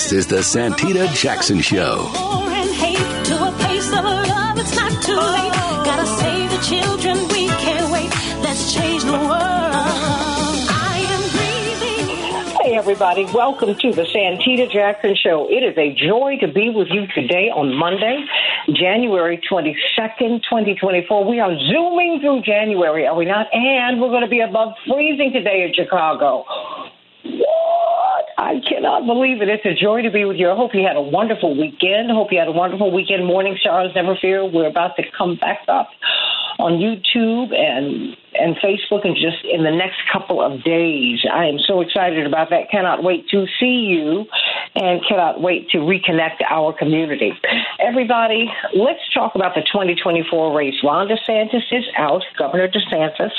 This is the Santita Jackson Show. Hey, everybody. Welcome to the Santita Jackson Show. It is a joy to be with you today on Monday, January 22nd, 2024. We are zooming through January, are we not? And we're going to be above freezing today in Chicago. What? I cannot believe it. It's a joy to be with you. I hope you had a wonderful weekend. Hope you had a wonderful weekend. Morning stars, never fear. We're about to come back up on YouTube and and Facebook and just in the next couple of days. I am so excited about that. Cannot wait to see you and cannot wait to reconnect our community. Everybody, let's talk about the 2024 race. Ron DeSantis is out, Governor DeSantis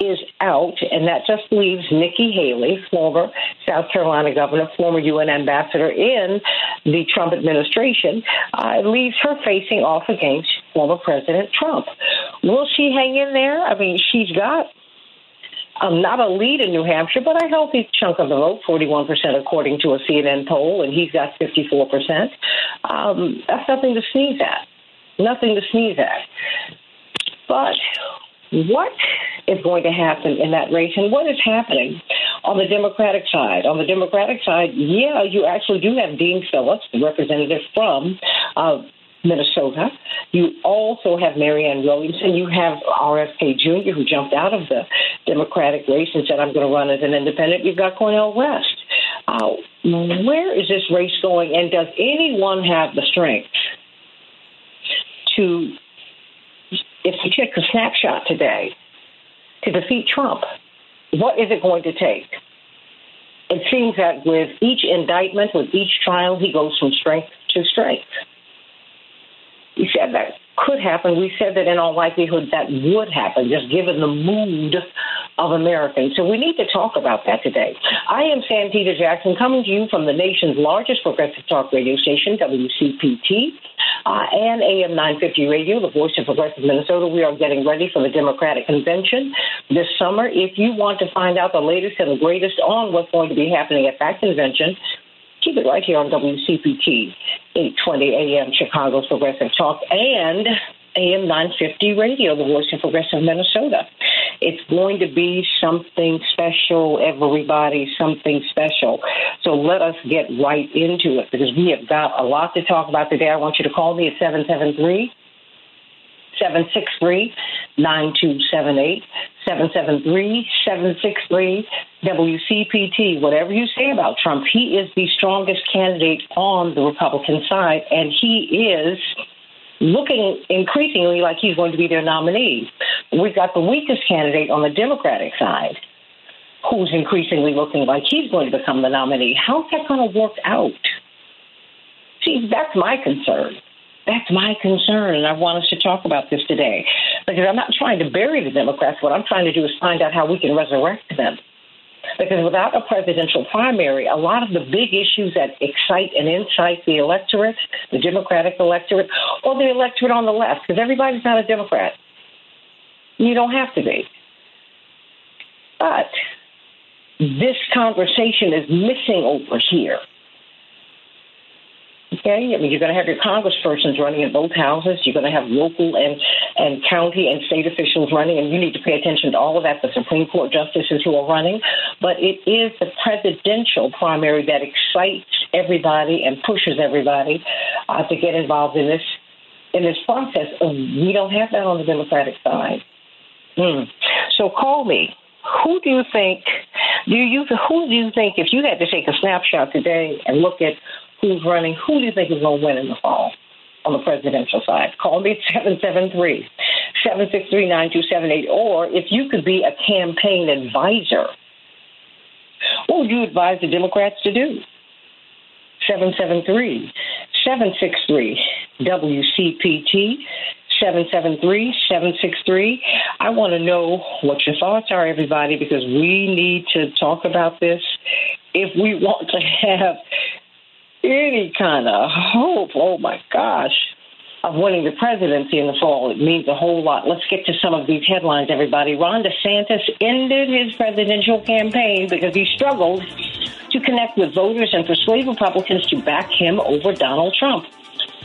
is out, and that just leaves Nikki Haley, former South Carolina governor, former UN ambassador in the Trump administration, uh, leaves her facing off against former President Trump. Will she hang in there? I mean, she's got um, not a lead in New Hampshire, but a healthy chunk of the vote, 41% according to a CNN poll, and he's got 54%. Um, that's nothing to sneeze at. Nothing to sneeze at. But what is going to happen in that race and what is happening on the Democratic side. On the Democratic side, yeah, you actually do have Dean Phillips, the representative from uh, Minnesota. You also have Marianne Williamson. You have RFK Jr., who jumped out of the Democratic race and said, I'm going to run as an independent. You've got Cornel West. Uh, where is this race going, and does anyone have the strength to, if you take a snapshot today, to defeat Trump? What is it going to take? It seems that with each indictment, with each trial, he goes from strength to strength. We said that could happen. We said that in all likelihood that would happen, just given the mood of Americans. So we need to talk about that today. I am Santita Jackson, coming to you from the nation's largest progressive talk radio station, WCPT uh, and AM 950 Radio, the voice of progressive Minnesota. We are getting ready for the Democratic Convention this summer. If you want to find out the latest and the greatest on what's going to be happening at that convention, keep it right here on WCPT 820 AM Chicago's Progressive Talk and AM 950 Radio, the voice of progressive Minnesota. It's going to be something special, everybody, something special. So let us get right into it because we have got a lot to talk about today. I want you to call me at 773 763 9278. 773 763 WCPT. Whatever you say about Trump, he is the strongest candidate on the Republican side, and he is looking increasingly like he's going to be their nominee. We've got the weakest candidate on the Democratic side who's increasingly looking like he's going to become the nominee. How's that going to work out? See, that's my concern. That's my concern, and I want us to talk about this today because I'm not trying to bury the Democrats. What I'm trying to do is find out how we can resurrect them. Because without a presidential primary, a lot of the big issues that excite and incite the electorate, the Democratic electorate, or the electorate on the left, because everybody's not a Democrat. You don't have to be. But this conversation is missing over here. Okay, I mean, you're going to have your congresspersons running in both houses. You're going to have local and, and county and state officials running, and you need to pay attention to all of that. The Supreme Court justices who are running, but it is the presidential primary that excites everybody and pushes everybody uh, to get involved in this in this process. We don't have that on the Democratic side. Mm. So call me. Who do you think? Do you who do you think if you had to take a snapshot today and look at who's running, who do you think is going to win in the fall on the presidential side? Call me at 773 763 9278. Or if you could be a campaign advisor, what would you advise the Democrats to do? 773 763 WCPT. 773 763. I want to know what your thoughts are, everybody, because we need to talk about this if we want to have any kind of hope, oh my gosh, of winning the presidency in the fall. It means a whole lot. Let's get to some of these headlines, everybody. Ron DeSantis ended his presidential campaign because he struggled to connect with voters and persuade Republicans to back him over Donald Trump,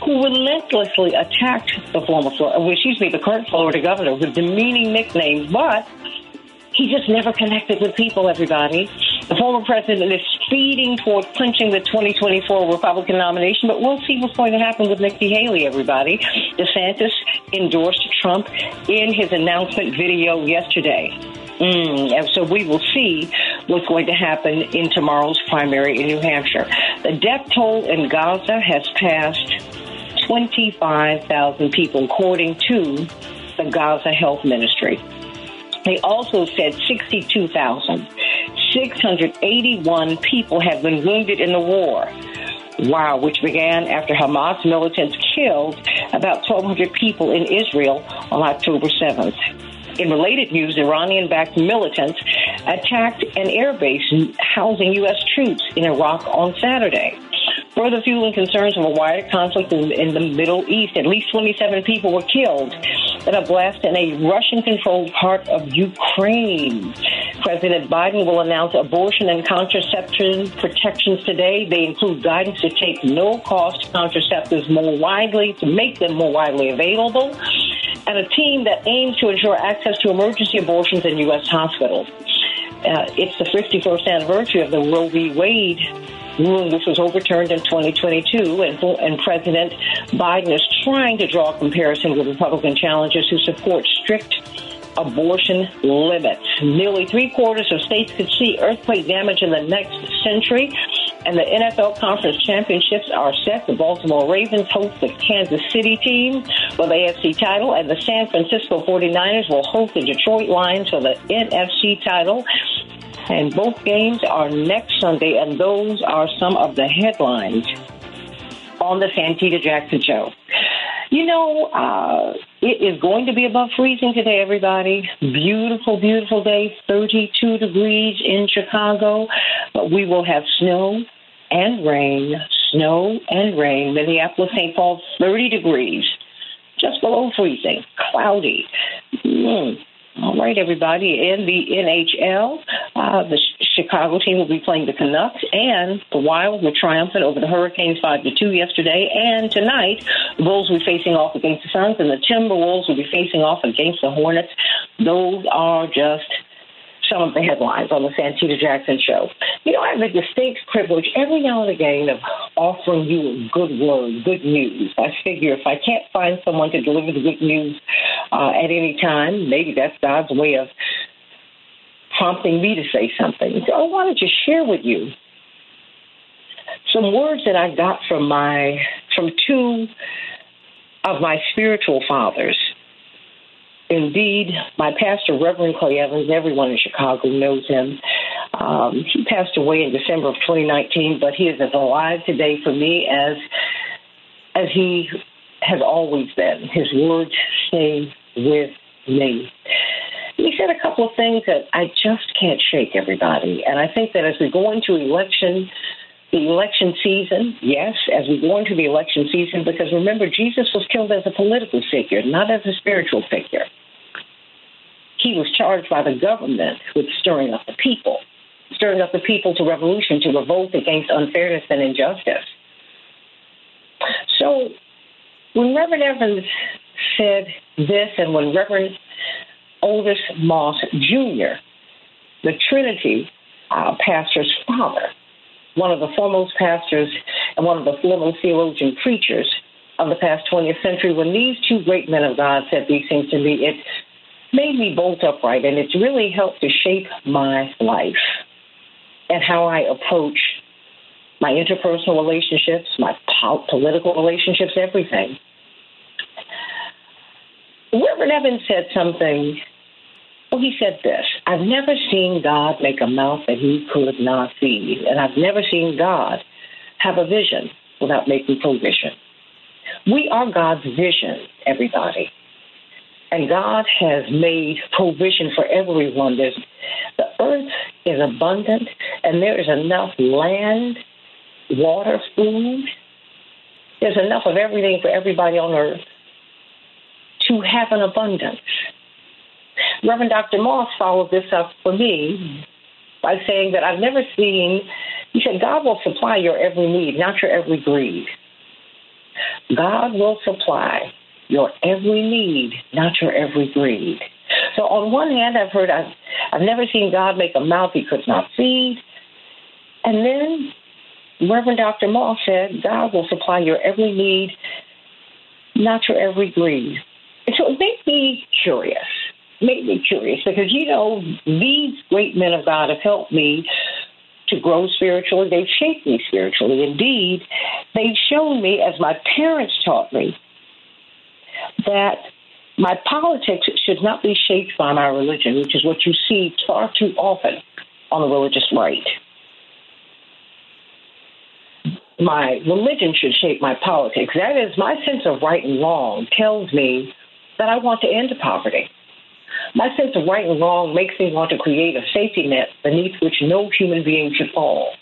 who relentlessly attacked the former, uh, excuse me, the current Florida governor with demeaning nicknames, but he just never connected with people, everybody. The former president is speeding toward clinching the 2024 Republican nomination, but we'll see what's going to happen with Nikki Haley, everybody. DeSantis endorsed Trump in his announcement video yesterday. Mm, and so we will see what's going to happen in tomorrow's primary in New Hampshire. The death toll in Gaza has passed 25,000 people, according to the Gaza Health Ministry. They also said 62,681 people have been wounded in the war. Wow, which began after Hamas militants killed about 1,200 people in Israel on October 7th. In related news, Iranian backed militants attacked an airbase housing U.S. troops in Iraq on Saturday further fueling concerns of a wider conflict in, in, the Middle East. At least 27 people were killed in a blast in a Russian controlled part of Ukraine. President Biden will announce abortion and contraception protections today. They include guidance to take no cost contraceptives more widely, to make them more widely available, and a team that aims to ensure access to emergency abortions in U.S. hospitals. Uh, it's the 51st anniversary of the Roe v. Wade ruling, which was overturned in 2022, and, and President Biden is trying to draw a comparison with Republican challengers who support strict abortion limits. Nearly three quarters of states could see earthquake damage in the next century. And the NFL Conference Championships are set. The Baltimore Ravens host the Kansas City team for the AFC title, and the San Francisco 49ers will host the Detroit Lions for the NFC title. And both games are next Sunday, and those are some of the headlines on the Santita Jackson Show. You know, uh, it is going to be above freezing today, everybody. Beautiful, beautiful day, 32 degrees in Chicago, but we will have snow and rain, snow and rain. Minneapolis, St. Paul, 30 degrees, just below freezing, cloudy. Mm. All right, everybody. In the NHL, uh, the Chicago team will be playing the Canucks, and the Wild were triumphant over the Hurricanes five to two yesterday. And tonight, the Bulls will be facing off against the Suns, and the Timberwolves will be facing off against the Hornets. Those are just some of the headlines on the Santita Jackson show. You know, I have the distinct privilege every now and again of offering you a good word, good news. I figure if I can't find someone to deliver the good news uh, at any time, maybe that's God's way of prompting me to say something. So I wanted to share with you some words that I got from my from two of my spiritual fathers Indeed, my pastor, Reverend Clay Evans, everyone in Chicago knows him. Um, he passed away in December of 2019, but he is as alive today for me as as he has always been. His words stay with me. He said a couple of things that I just can't shake, everybody. And I think that as we go into election, the election season, yes, as we go into the election season, because remember, Jesus was killed as a political figure, not as a spiritual figure he was charged by the government with stirring up the people, stirring up the people to revolution, to revolt against unfairness and injustice. So when Reverend Evans said this, and when Reverend Otis Moss Jr., the Trinity uh, pastor's father, one of the foremost pastors and one of the foremost theologian preachers of the past 20th century, when these two great men of God said these things to me, it made me bolt upright, and it's really helped to shape my life and how I approach my interpersonal relationships, my political relationships, everything. Reverend Evans said something. Well, he said this I've never seen God make a mouth that he could not feed, and I've never seen God have a vision without making provision. We are God's vision, everybody. And God has made provision for everyone. There's, the earth is abundant, and there is enough land, water, food. There's enough of everything for everybody on earth to have an abundance. Reverend Dr. Moss followed this up for me by saying that I've never seen He said, God will supply your every need, not your every greed. God will supply your every need, not your every greed. So on one hand, I've heard I've, I've never seen God make a mouth he could not feed. And then Reverend Dr. Moss said, God will supply your every need, not your every greed. And so it made me curious. Made me curious because you know these great men of God have helped me to grow spiritually. They've shaped me spiritually. Indeed, they've shown me, as my parents taught me, that my politics should not be shaped by my religion, which is what you see far too often on the religious right. My religion should shape my politics. That is, my sense of right and wrong tells me that I want to end poverty. My sense of right and wrong makes me want to create a safety net beneath which no human being should fall.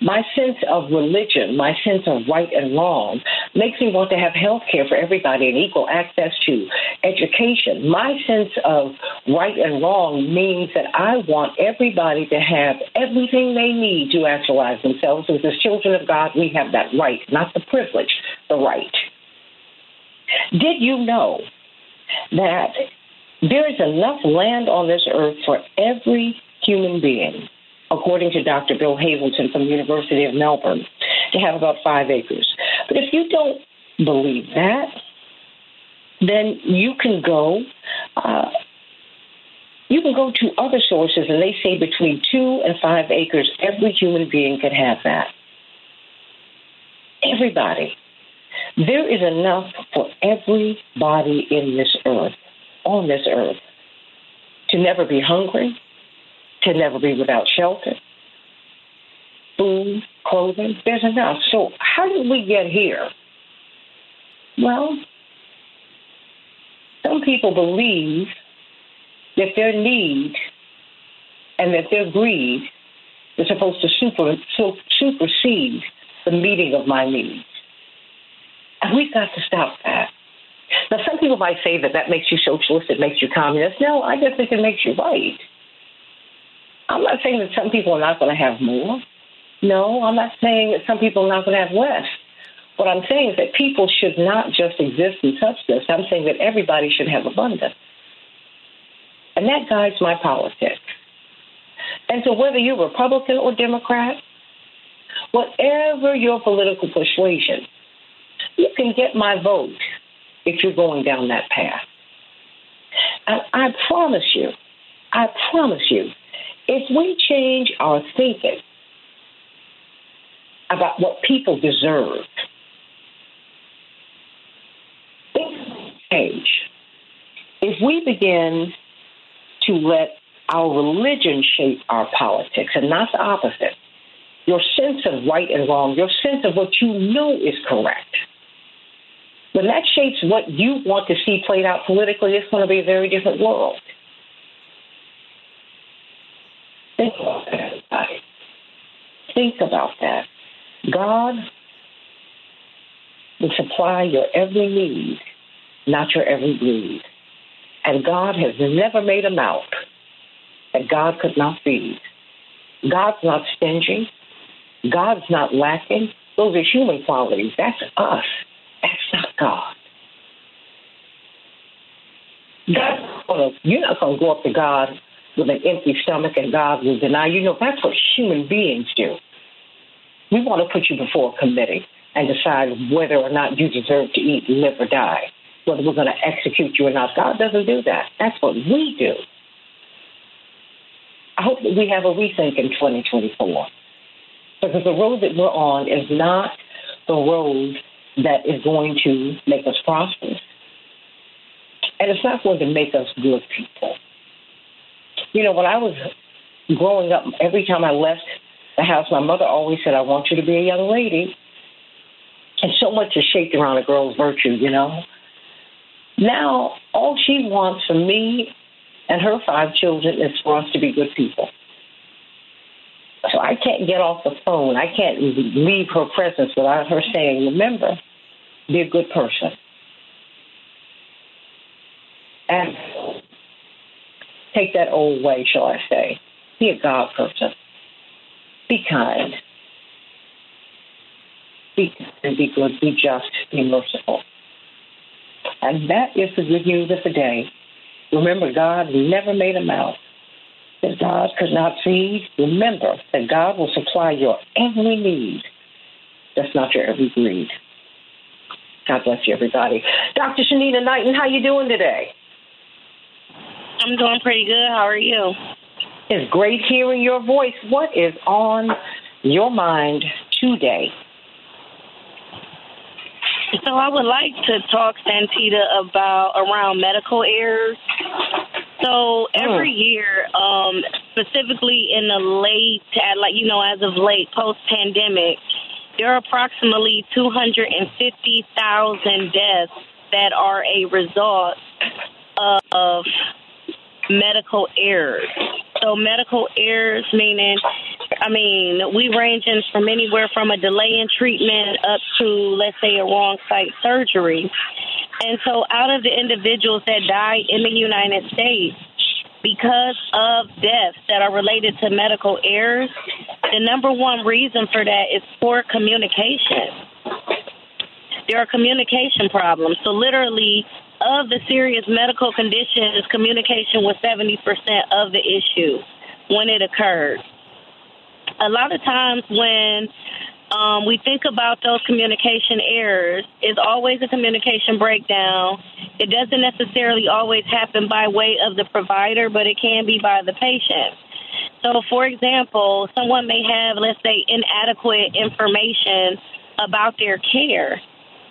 My sense of religion, my sense of right and wrong, makes me want to have health care for everybody and equal access to education. My sense of right and wrong means that I want everybody to have everything they need to actualize themselves. As children of God, we have that right, not the privilege, the right. Did you know that there is enough land on this earth for every human being, according to Dr. Bill Hazleton from the University of Melbourne, to have about five acres. But if you don't believe that, then you can go. Uh, you can go to other sources, and they say between two and five acres, every human being can have that. Everybody. There is enough for everybody in this earth on this earth to never be hungry, to never be without shelter, food, clothing. There's enough. So, how did we get here? Well, some people believe that their need and that their greed is supposed to super, supersede the meeting of my needs. And we've got to stop that. Now, some people might say that that makes you socialist, it makes you communist. No, I just think it makes you right. I'm not saying that some people are not going to have more. No, I'm not saying that some people are not going to have less. What I'm saying is that people should not just exist in substance. I'm saying that everybody should have abundance. And that guides my politics. And so, whether you're Republican or Democrat, whatever your political persuasion, you can get my vote if you're going down that path. And I promise you, I promise you, if we change our thinking about what people deserve, change. If we begin to let our religion shape our politics and not the opposite, your sense of right and wrong, your sense of what you know is correct, when that shapes what you want to see played out politically, it's going to be a very different world. Think about that, everybody. Think about that. God will supply your every need, not your every greed. And God has never made a mouth that God could not feed. God's not stingy. God's not lacking. Those are human qualities. That's us. That's not God. God, you're not going to go up to God with an empty stomach and God will deny you. know, that's what human beings do. We want to put you before a committee and decide whether or not you deserve to eat, live, or die, whether we're going to execute you or not. God doesn't do that. That's what we do. I hope that we have a rethink in 2024 because the road that we're on is not the road that is going to make us prosperous. And it's not going to make us good people. You know, when I was growing up, every time I left the house, my mother always said, I want you to be a young lady. And so much is shaped around a girl's virtue, you know. Now, all she wants from me and her five children is for us to be good people. So I can't get off the phone. I can't leave her presence without her saying, remember, be a good person. And take that old way, shall I say. Be a God person. Be kind. speak and be good, be just, be merciful. And that is the good news of the day. Remember, God never made a mouth that God could not feed. Remember that God will supply your every need. That's not your every greed. God bless you, everybody. Dr. Shanina Knighton, how you doing today? I'm doing pretty good. How are you? It's great hearing your voice. What is on your mind today? So I would like to talk, Santita, about around medical errors. So every mm. year, um, specifically in the late, like you know, as of late, post pandemic, there are approximately 250,000 deaths that are a result of medical errors. So medical errors meaning, I mean, we range in from anywhere from a delay in treatment up to, let's say, a wrong site surgery. And so out of the individuals that die in the United States, because of deaths that are related to medical errors, the number one reason for that is poor communication. There are communication problems. So, literally, of the serious medical conditions, communication was 70% of the issue when it occurred. A lot of times when um, we think about those communication errors, it's always a communication breakdown. It doesn't necessarily always happen by way of the provider, but it can be by the patient. So, for example, someone may have, let's say, inadequate information about their care.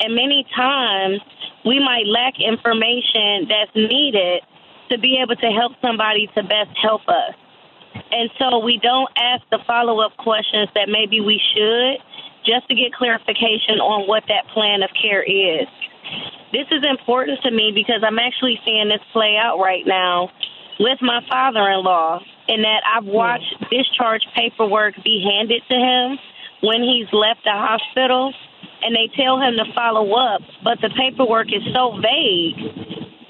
And many times we might lack information that's needed to be able to help somebody to best help us. And so we don't ask the follow up questions that maybe we should just to get clarification on what that plan of care is. This is important to me because I'm actually seeing this play out right now with my father in law, in that I've watched discharge paperwork be handed to him when he's left the hospital and they tell him to follow up, but the paperwork is so vague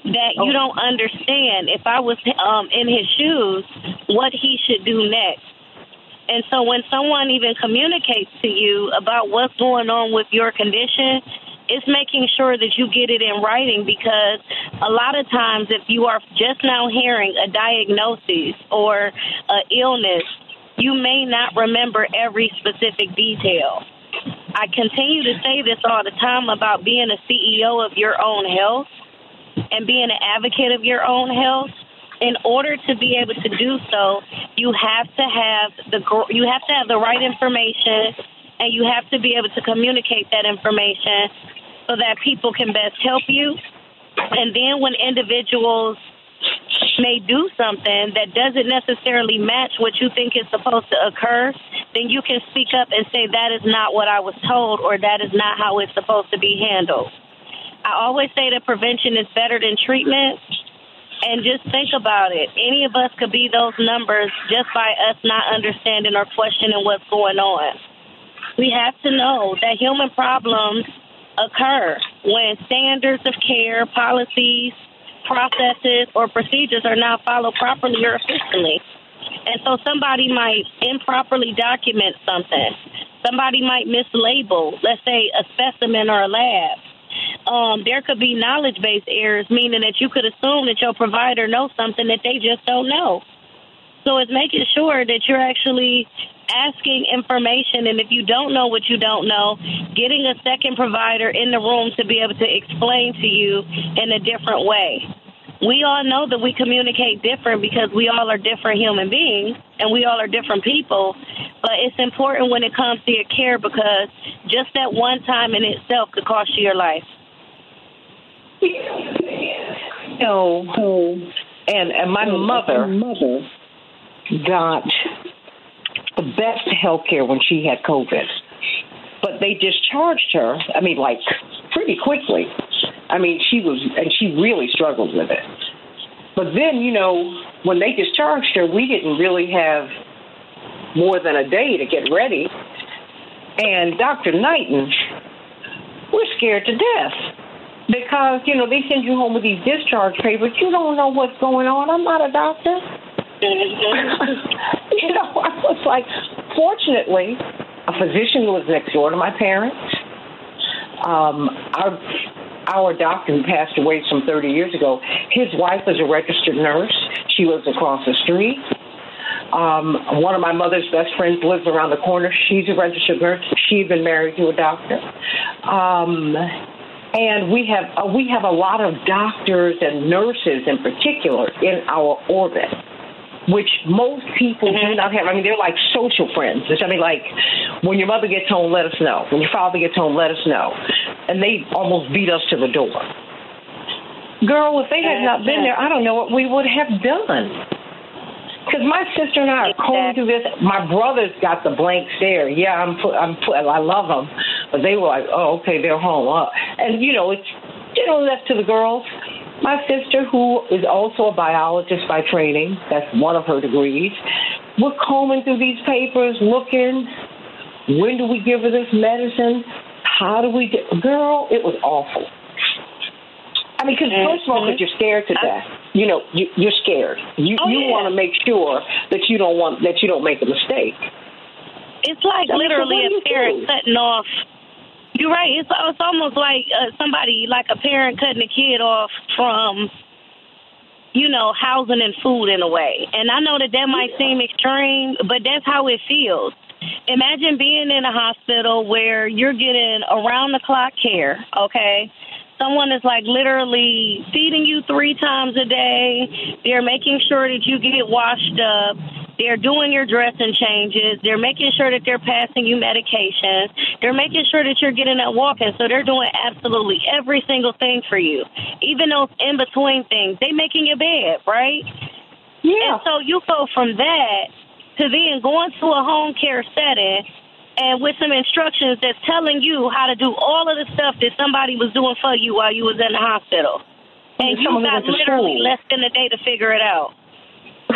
that you oh. don't understand if I was um, in his shoes what he should do next. And so when someone even communicates to you about what's going on with your condition, it's making sure that you get it in writing because a lot of times if you are just now hearing a diagnosis or an illness, you may not remember every specific detail. I continue to say this all the time about being a CEO of your own health and being an advocate of your own health. In order to be able to do so, you have to have the you have to have the right information, and you have to be able to communicate that information so that people can best help you. And then when individuals may do something that doesn't necessarily match what you think is supposed to occur, then you can speak up and say, that is not what I was told, or that is not how it's supposed to be handled. I always say that prevention is better than treatment. And just think about it. Any of us could be those numbers just by us not understanding or questioning what's going on. We have to know that human problems occur when standards of care, policies, processes, or procedures are not followed properly or efficiently. And so somebody might improperly document something. Somebody might mislabel, let's say, a specimen or a lab. Um, there could be knowledge based errors, meaning that you could assume that your provider knows something that they just don't know. So it's making sure that you're actually asking information, and if you don't know what you don't know, getting a second provider in the room to be able to explain to you in a different way. We all know that we communicate different because we all are different human beings and we all are different people. But it's important when it comes to your care because just that one time in itself could cost you your life. No, and and my mother, mother got the best health care when she had COVID. But they discharged her, I mean, like pretty quickly. I mean, she was, and she really struggled with it. But then, you know, when they discharged her, we didn't really have more than a day to get ready. And Dr. Knighton, we're scared to death because, you know, they send you home with these discharge papers. You don't know what's going on. I'm not a doctor. you know, I was like, fortunately, a physician was next door to my parents. Um, our our doctor who passed away some 30 years ago, his wife was a registered nurse. She lives across the street. Um, one of my mother's best friends lives around the corner. She's a registered nurse. She's been married to a doctor. Um, and we have uh, we have a lot of doctors and nurses in particular in our orbit which most people mm-hmm. do not have. I mean, they're like social friends. I mean, like when your mother gets home, let us know. When your father gets home, let us know. And they almost beat us to the door. Girl, if they had not been there, I don't know what we would have done. Because my sister and I are combing through this. My brother's got the blank stare. Yeah, I'm. I'm. I love them, but they were like, "Oh, okay, they're home." Uh, and you know, it's you know left to the girls. My sister, who is also a biologist by training, that's one of her degrees, we're combing through these papers, looking. When do we give her this medicine? How do we get? Girl, it was awful. I mean, because first of all, because you're scared to death. You know, you, you're scared. You oh, you yeah. want to make sure that you don't want that you don't make a mistake. It's like I mean, so literally do a parent do? cutting off. You're right. It's it's almost like uh, somebody like a parent cutting a kid off from, you know, housing and food in a way. And I know that that might seem extreme, but that's how it feels. Imagine being in a hospital where you're getting around the clock care. Okay. Someone is like literally feeding you three times a day. They're making sure that you get washed up. They're doing your dressing changes. They're making sure that they're passing you medications. They're making sure that you're getting up walking. So they're doing absolutely every single thing for you. Even those in between things, they making your bed, right? Yeah. And so you go from that to then going to a home care setting and with some instructions that's telling you how to do all of the stuff that somebody was doing for you while you was in the hospital. And you Someone got literally school. less than a day to figure it out.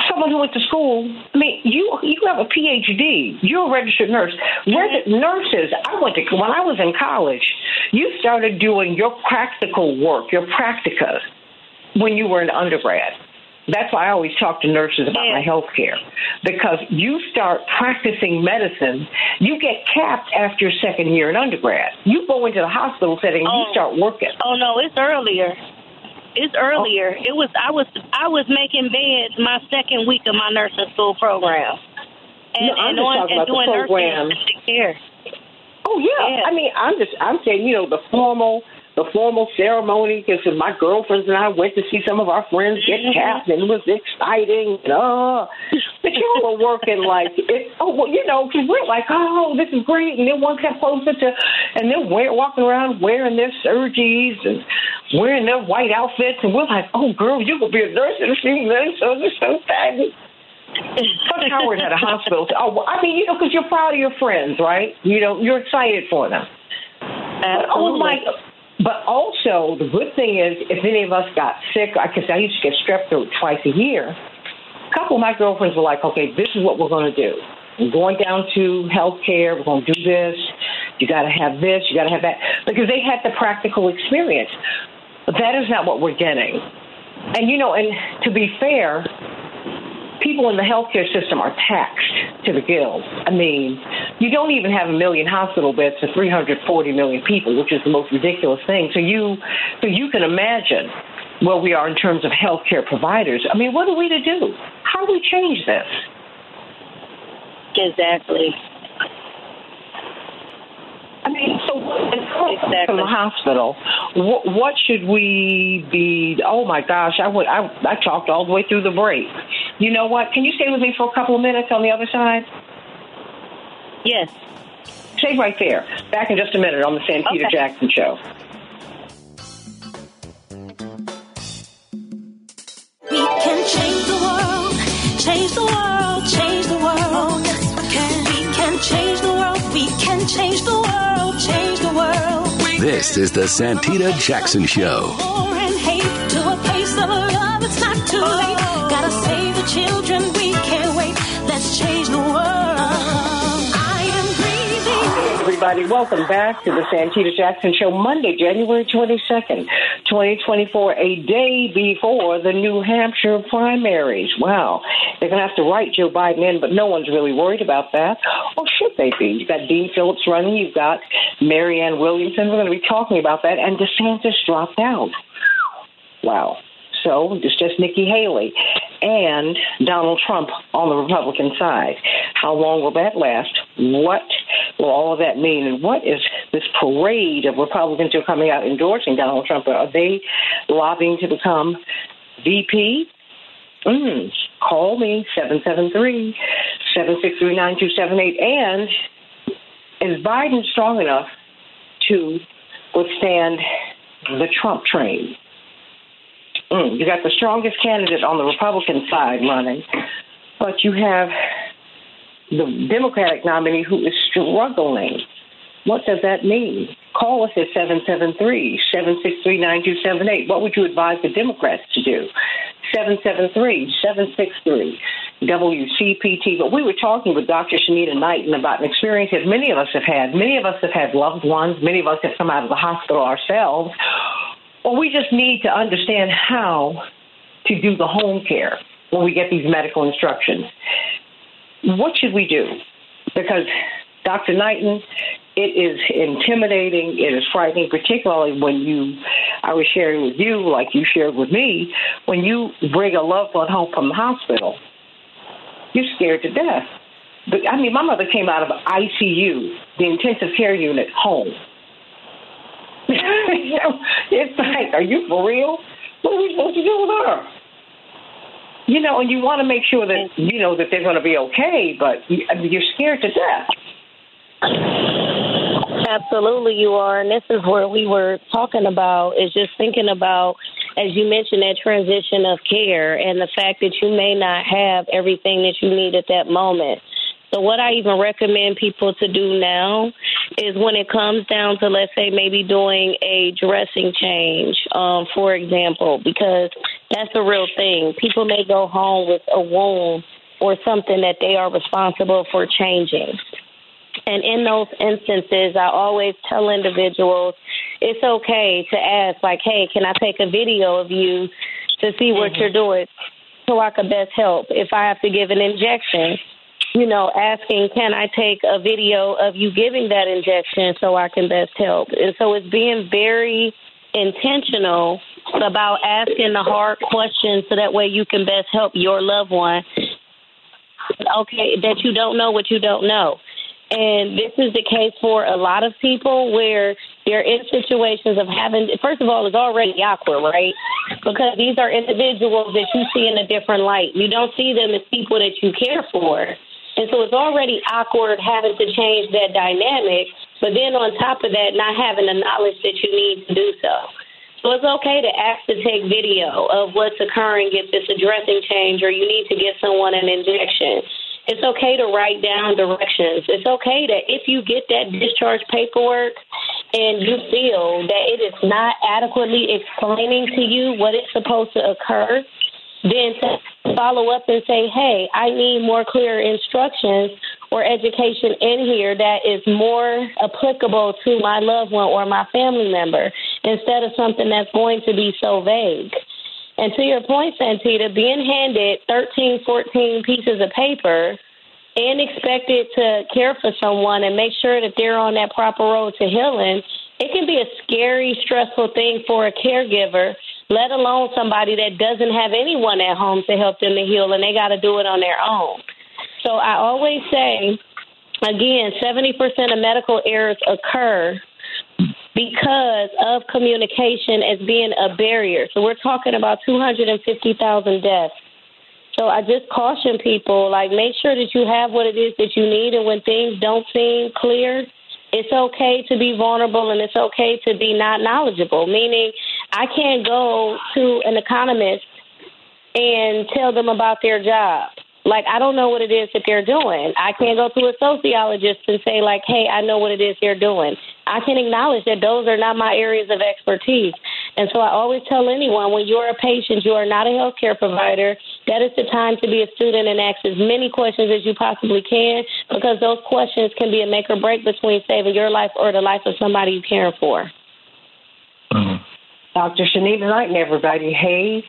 Someone who went to school. I mean, you you have a PhD. You're a registered nurse. Reg- nurses. I went to when I was in college. You started doing your practical work, your practica, when you were an undergrad. That's why I always talk to nurses about Yeah. my health care because you start practicing medicine. You get capped after your second year in undergrad. You go into the hospital setting. and You Oh. start working. Oh no, it's earlier. It's oh. earlier. Oh. It was I was I was making beds my second week of my nursing school program. And, No, I'm and just on, talking and about the doing program. nursing care. Oh yeah. Yeah. I mean, I'm just I'm saying, you know, the formal the formal ceremony because my girlfriends and I went to see some of our friends get Mhm. capped and it was exciting. And, uh, but you were working like it, oh well, you know, because we're like, oh, this is great, and then one step closer to, and they're walking around wearing their surgeries and wearing their white outfits, and we're like, oh girl, you could be a nurse in a few minutes. So is so fabulous. Coach Howard had a hospital. Oh, well, I mean, you know, because you're proud of your friends, right? You know, you're excited for them. But, oh Absolutely. my! But also, the good thing is, if any of us got sick, because I used to get strep throat twice a year. A couple of my girlfriends were like, "Okay, this is what we're going to do. We're going down to healthcare. We're going to do this. You got to have this. You got to have that," because they had the practical experience. But that is not what we're getting. And you know, and to be fair, people in the healthcare system are taxed to the gills. I mean, you don't even have a million hospital beds for 340 million people, which is the most ridiculous thing. So you, so you can imagine where we are in terms of healthcare providers. I mean, what are we to do? How do we change this? Exactly. I mean, so from the hospital, what, what should we be? Oh my gosh, I would I I talked all the way through the break. You know what? Can you stay with me for a couple of minutes on the other side? Yes. Stay right there. Back in just a minute on the Santita Okay. Jackson Show. We can change the world, change the world, change the world. Oh, yes, we can. We can change the world, we can change the world, change the world. This is the Santita Jackson Show. War and hate to a place of love, it's not too late. Oh. Gotta save the children, we everybody. Welcome back to the Santita Jackson Show, Monday, January 22nd, 2024, a day before the New Hampshire primaries. Wow. They're going to have to write Joe Biden in, but no one's really worried about that. Or should they be? You've got Dean Phillips running, you've got Marianne Williamson. We're going to be talking about that, and DeSantis dropped out. Wow. It's just Nikki Haley and Donald Trump on the Republican side. How long will that last? What will all of that mean? And what is this parade of Republicans who are coming out endorsing Donald Trump? Are they lobbying to become VP? Mm, call me 773 763 9278. And is Biden strong enough to withstand the Trump train? Mm, you got the strongest candidate on the Republican side running, but you have the Democratic nominee who is struggling. What does that mean? Call us at 773 763 9278. What would you advise the Democrats to do? 773 763 WCPT. But we were talking with Dr. Shanina Knighton about an experience that many of us have had. Many of us have had loved ones, many of us have come out of the hospital ourselves well, we just need to understand how to do the home care when we get these medical instructions. What should we do? Because Dr. Knighton, it is intimidating, it is frightening, particularly when you, I was sharing with you, like you shared with me, when you bring a loved one home from the hospital, you're scared to death. But I mean, my mother came out of ICU, the intensive care unit, home it's like, are you for real? What are we supposed to do with her? You know, and you want to make sure that you know that they're going to be okay, but you're scared to death. Absolutely, you are, and this is where we were talking about is just thinking about, as you mentioned, that transition of care and the fact that you may not have everything that you need at that moment. So, what I even recommend people to do now is when it comes down to, let's say, maybe doing a dressing change, um, for example, because that's the real thing. People may go home with a wound or something that they are responsible for changing. And in those instances, I always tell individuals it's okay to ask, like, hey, can I take a video of you to see what mm-hmm. you're doing so I can best help? If I have to give an injection, you know, asking, can I take a video of you giving that injection so I can best help? And so it's being very intentional about asking the hard questions so that way you can best help your loved one. Okay, that you don't know what you don't know. And this is the case for a lot of people where they're in situations of having, first of all, it's already awkward, right? Because these are individuals that you see in a different light. You don't see them as people that you care for. And so it's already awkward having to change that dynamic, but then on top of that, not having the knowledge that you need to do so. So it's okay to ask to take video of what's occurring if it's a dressing change or you need to give someone an injection. It's okay to write down directions. It's okay that if you get that discharge paperwork and you feel that it is not adequately explaining to you what is supposed to occur, then to follow up and say, hey, I need more clear instructions or education in here that is more applicable to my loved one or my family member instead of something that's going to be so vague. And to your point, Santita, being handed 13, 14 pieces of paper and expected to care for someone and make sure that they're on that proper road to healing, it can be a scary, stressful thing for a caregiver let alone somebody that doesn't have anyone at home to help them to heal and they got to do it on their own. So I always say, again, 70% of medical errors occur because of communication as being a barrier. So we're talking about 250,000 deaths. So I just caution people, like, make sure that you have what it is that you need, and when things don't seem clear, it's okay to be vulnerable and it's okay to be not knowledgeable, meaning I can't go to an economist and tell them about their job. Like, I don't know what it is that they're doing. I can't go to a sociologist and say, like, hey, I know what it is they're doing. I can acknowledge that those are not my areas of expertise. And so I always tell anyone when you're a patient, you are not a healthcare provider, that is the time to be a student and ask as many questions as you possibly can because those questions can be a make or break between saving your life or the life of somebody you care for. Mm-hmm. Dr. Shanina Knighton everybody. Hey,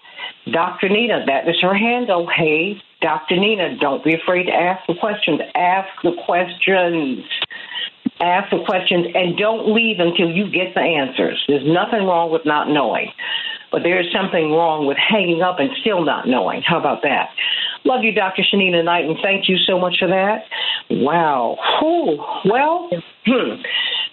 Dr. Nina, that is her handle. Hey, Dr. Nina, don't be afraid to ask the questions. Ask the questions. Ask the questions and don't leave until you get the answers. There's nothing wrong with not knowing, but there is something wrong with hanging up and still not knowing. How about that? Love you, Dr. Shanina Knight, and thank you so much for that. Wow. Whew. Well, hmm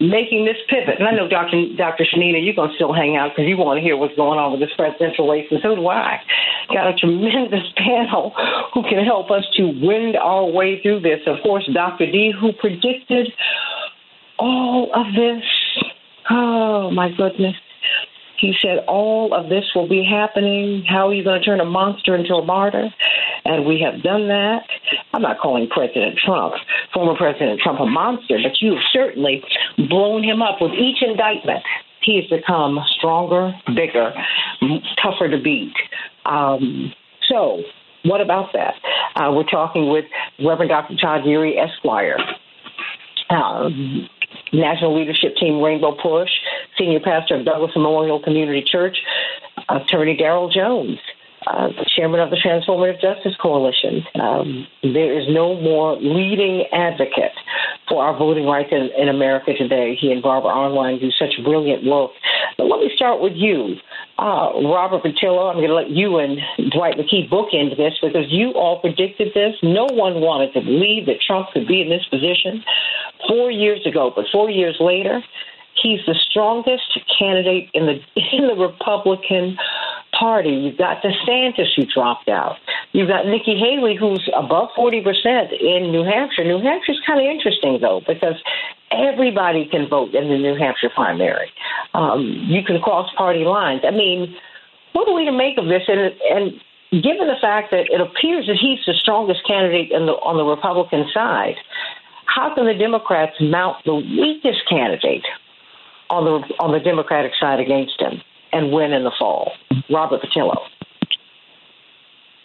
making this pivot. And I know, Dr. Dr. Shanina, you're going to still hang out because you want to hear what's going on with this presidential race, and so do I. Got a tremendous panel who can help us to wend our way through this. Of course, Dr. D, who predicted all of this. Oh, my goodness. He said, All of this will be happening. How are you going to turn a monster into a martyr? And we have done that. I'm not calling President Trump, former President Trump, a monster, but you have certainly blown him up with each indictment. He has become stronger, bigger, tougher to beat. Um, so, what about that? Uh, we're talking with Reverend Dr. Todd Yeary Esquire. Um, National Leadership Team Rainbow Push, Senior Pastor of Douglass Memorial Community Church, Attorney Daryl Jones, uh, chairman of the Transformative Justice Coalition. Um, there is no more leading advocate for our voting rights in, in America today. He and Barbara Arnwine do such brilliant work. But let me start with you, uh, Robert Patillo. I'm going to let you and Dwight McKee book into this because you all predicted this. No one wanted to believe that Trump could be in this position four years ago, but four years later, he's the strongest candidate in the in the Republican Party. You've got DeSantis who dropped out. You've got Nikki Haley who's above forty percent in New Hampshire. New Hampshire's kind of interesting though because everybody can vote in the New Hampshire primary. Um, you can cross party lines. I mean, what are we to make of this? And and given the fact that it appears that he's the strongest candidate the, on the Republican side, how can the Democrats mount the weakest candidate on the on the Democratic side against him and win in the fall. Robert Patillo.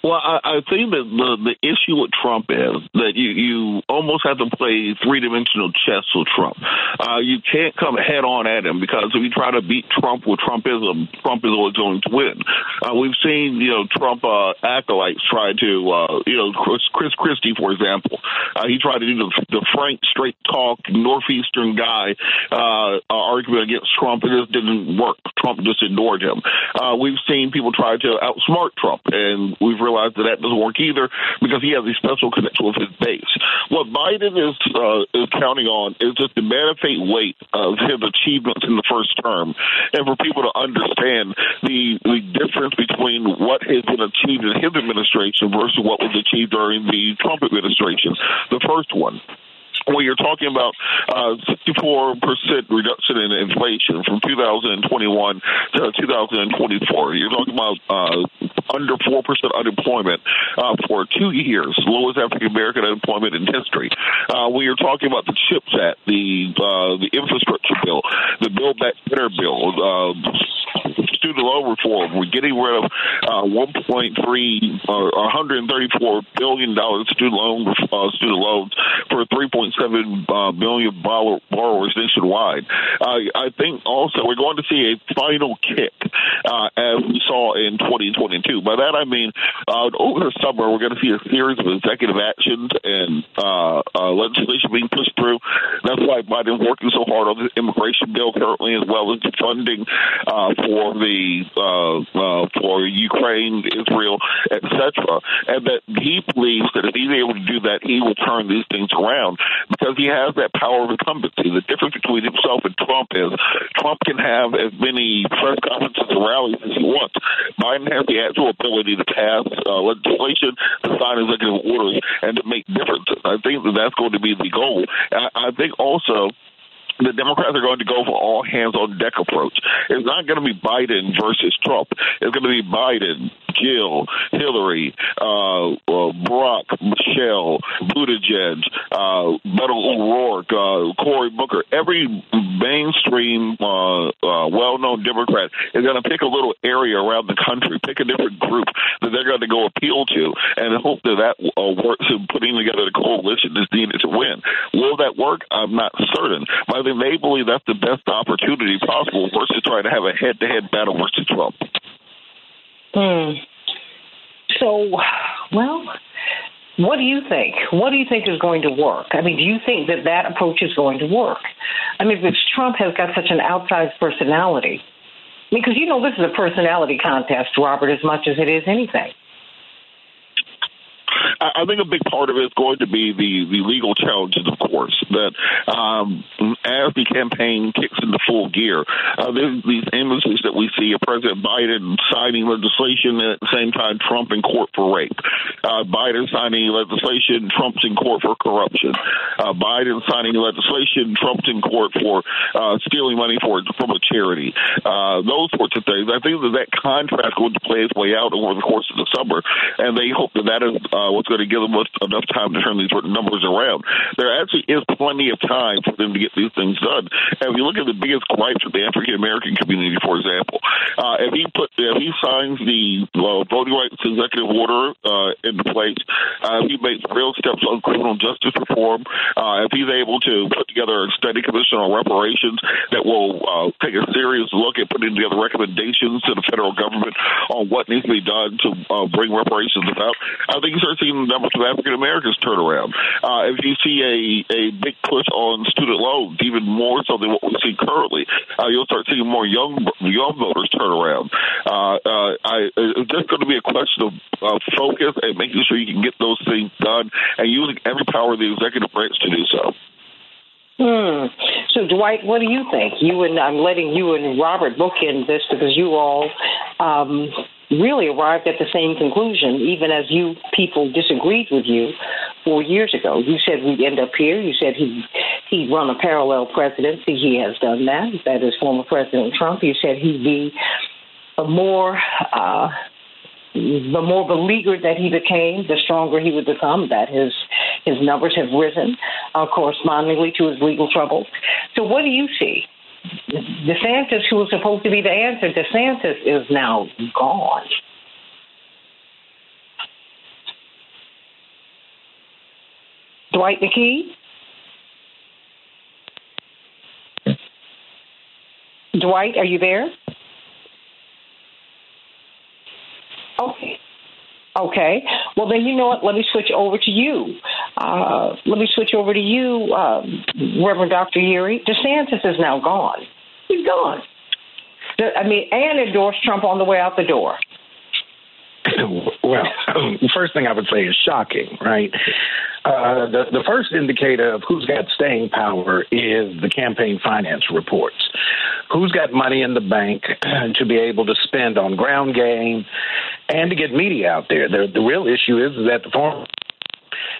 Well, I, I think that the the issue with Trump is that you you almost have to play three dimensional chess with Trump. Uh, you can't come head on at him because if you try to beat Trump with Trumpism, Trump is always going to win. Uh, we've seen you know Trump uh, acolytes try to uh, you know Chris, Chris Christie, for example, uh, he tried to do the, the frank, straight talk northeastern guy uh, argument against Trump. It just didn't work. Trump just ignored him. Uh, we've seen people try to outsmart Trump, and we've realize that that doesn't work either because he has a special connection with his base. What Biden is uh, is counting on is just the manifest weight of his achievements in the first term, and for people to understand the the difference between what has been achieved in his administration versus what was achieved during the Trump administration. The first one when you're talking about uh, 64% reduction in inflation from 2021 to 2024, you're talking about uh, under 4% unemployment uh, for two years, lowest African American unemployment in history. Uh, when you're talking about the CHIPS Act, the uh, the infrastructure bill, the Build Back Better bill, uh, student loan reform, we're getting rid of uh, 1.3 or 134 billion dollars student loan uh, student loans for 3.7 uh, billion borrowers nationwide. Uh, I think also we're going to see a final kick uh, as we saw in 2022. By that I mean uh, over the summer we're going to see a series of executive actions and uh, uh, legislation being pushed through. That's why Biden's working so hard on the immigration bill currently, as well as funding uh, for the uh, uh, for Ukraine, Israel, etc. And that he believes that if he's able to do that, he will turn these things around because he has that power of incumbency. The difference between himself and Trump is Trump can have as many press conferences and rallies as he wants. Biden has the actual ability to pass uh, legislation, to sign executive orders, and to make differences. I think that that's going to be the goal. I, I think also the Democrats are going to go for all hands on deck approach. It's not going to be Biden versus Trump. It's going to be Biden, Jill, Hillary, uh, uh, Barack, Michelle, Buttigieg, uh, Beto O'Rourke, uh, Cory Booker, every mainstream, uh, uh, well-known Democrat is going to pick a little area around the country, pick a different group that they're going to go appeal to, and hope that that uh, works in putting together the coalition that's needed to win. Will that work? I'm not certain, but I they believe that's the best opportunity possible versus trying to have a head-to-head battle versus Trump. Hmm. So, well, what do you think? What do you think is going to work? I mean, do you think that that approach is going to work? I mean, because Trump has got such an outsized personality. Because you know this is a personality contest, Robert, as much as it is anything. I think a big part of it is going to be the, the legal challenges, of course, that um, as the campaign kicks into full gear, uh, these images that we see of President Biden signing legislation and at the same time Trump in court for rape. Uh, Biden signing legislation, Trump's in court for corruption. Uh, Biden signing legislation, Trump's in court for uh, stealing money for from a charity. Uh, those sorts of things. I think that that contrast to play its way out over the course of the summer, and they hope that that is uh, what's going to give them enough time to turn these numbers around. There actually is plenty of time for them to get these things done. And if you look at the biggest gripes of the African American community, for example, uh, if he put if he signs the uh, voting rights executive order uh, into place, uh, if he makes real steps on criminal justice reform, uh, if he's able to put together a study commission on reparations that will uh, take a serious look at putting together recommendations to the federal government on what needs to be done to uh, bring reparations about, I think you start seeing the numbers of African Americans turn around. Uh, if you see a, a big push on student loans, even more so than what we see currently, uh, you'll start seeing more young young voters turn around. Uh, uh, I, it's just going to be a question of uh, focus and making sure you can get those things done and using every power of the executive branch to do so. Hmm. So, Dwight, what do you think? You and I'm letting you and Robert bookend this because you all um, really arrived at the same conclusion, even as you people disagreed with you four years ago. You said we'd end up here. You said he he'd run a parallel presidency. He has done that. That is former President Trump. You said he'd be a more uh, the more beleaguered that he became, the stronger he would become. That his his numbers have risen, uh, correspondingly to his legal troubles. So, what do you see? DeSantis, who was supposed to be the answer, DeSantis is now gone. Dwight McKee? Dwight, are you there? Okay. Okay. Well, then you know what? Let me switch over to you. Uh, let me switch over to you, um, Reverend Dr. Yeary. DeSantis is now gone. He's gone. I mean, and endorsed Trump on the way out the door. Well, the first thing I would say is shocking, right? Uh, the, the first indicator of who's got staying power is the campaign finance reports. Who's got money in the bank to be able to spend on ground game and to get media out there? The, the real issue is that the former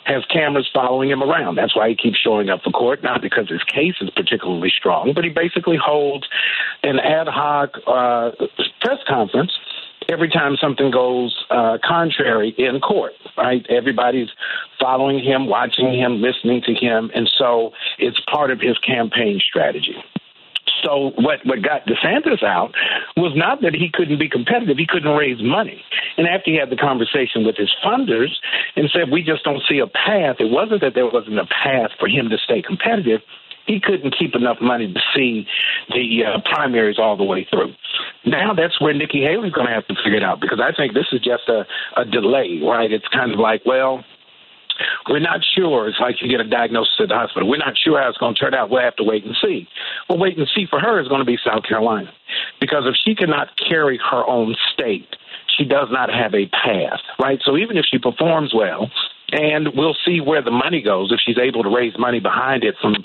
has cameras following him around. That's why he keeps showing up for court, not because his case is particularly strong, but he basically holds an ad hoc uh, press conference every time something goes uh, contrary in court, right? Everybody's following him, watching him, listening to him, and so it's part of his campaign strategy. So what what got DeSantis out was not that he couldn't be competitive; he couldn't raise money. And after he had the conversation with his funders and said, "We just don't see a path," it wasn't that there wasn't a path for him to stay competitive he couldn't keep enough money to see the uh, primaries all the way through. Now that's where Nikki Haley's going to have to figure it out because I think this is just a, a delay, right? It's kind of like, well, we're not sure. It's like you get a diagnosis at the hospital. We're not sure how it's going to turn out. We'll have to wait and see. Well, wait and see for her is going to be South Carolina. Because if she cannot carry her own state, she does not have a path, right? So even if she performs well, and we'll see where the money goes if she's able to raise money behind it from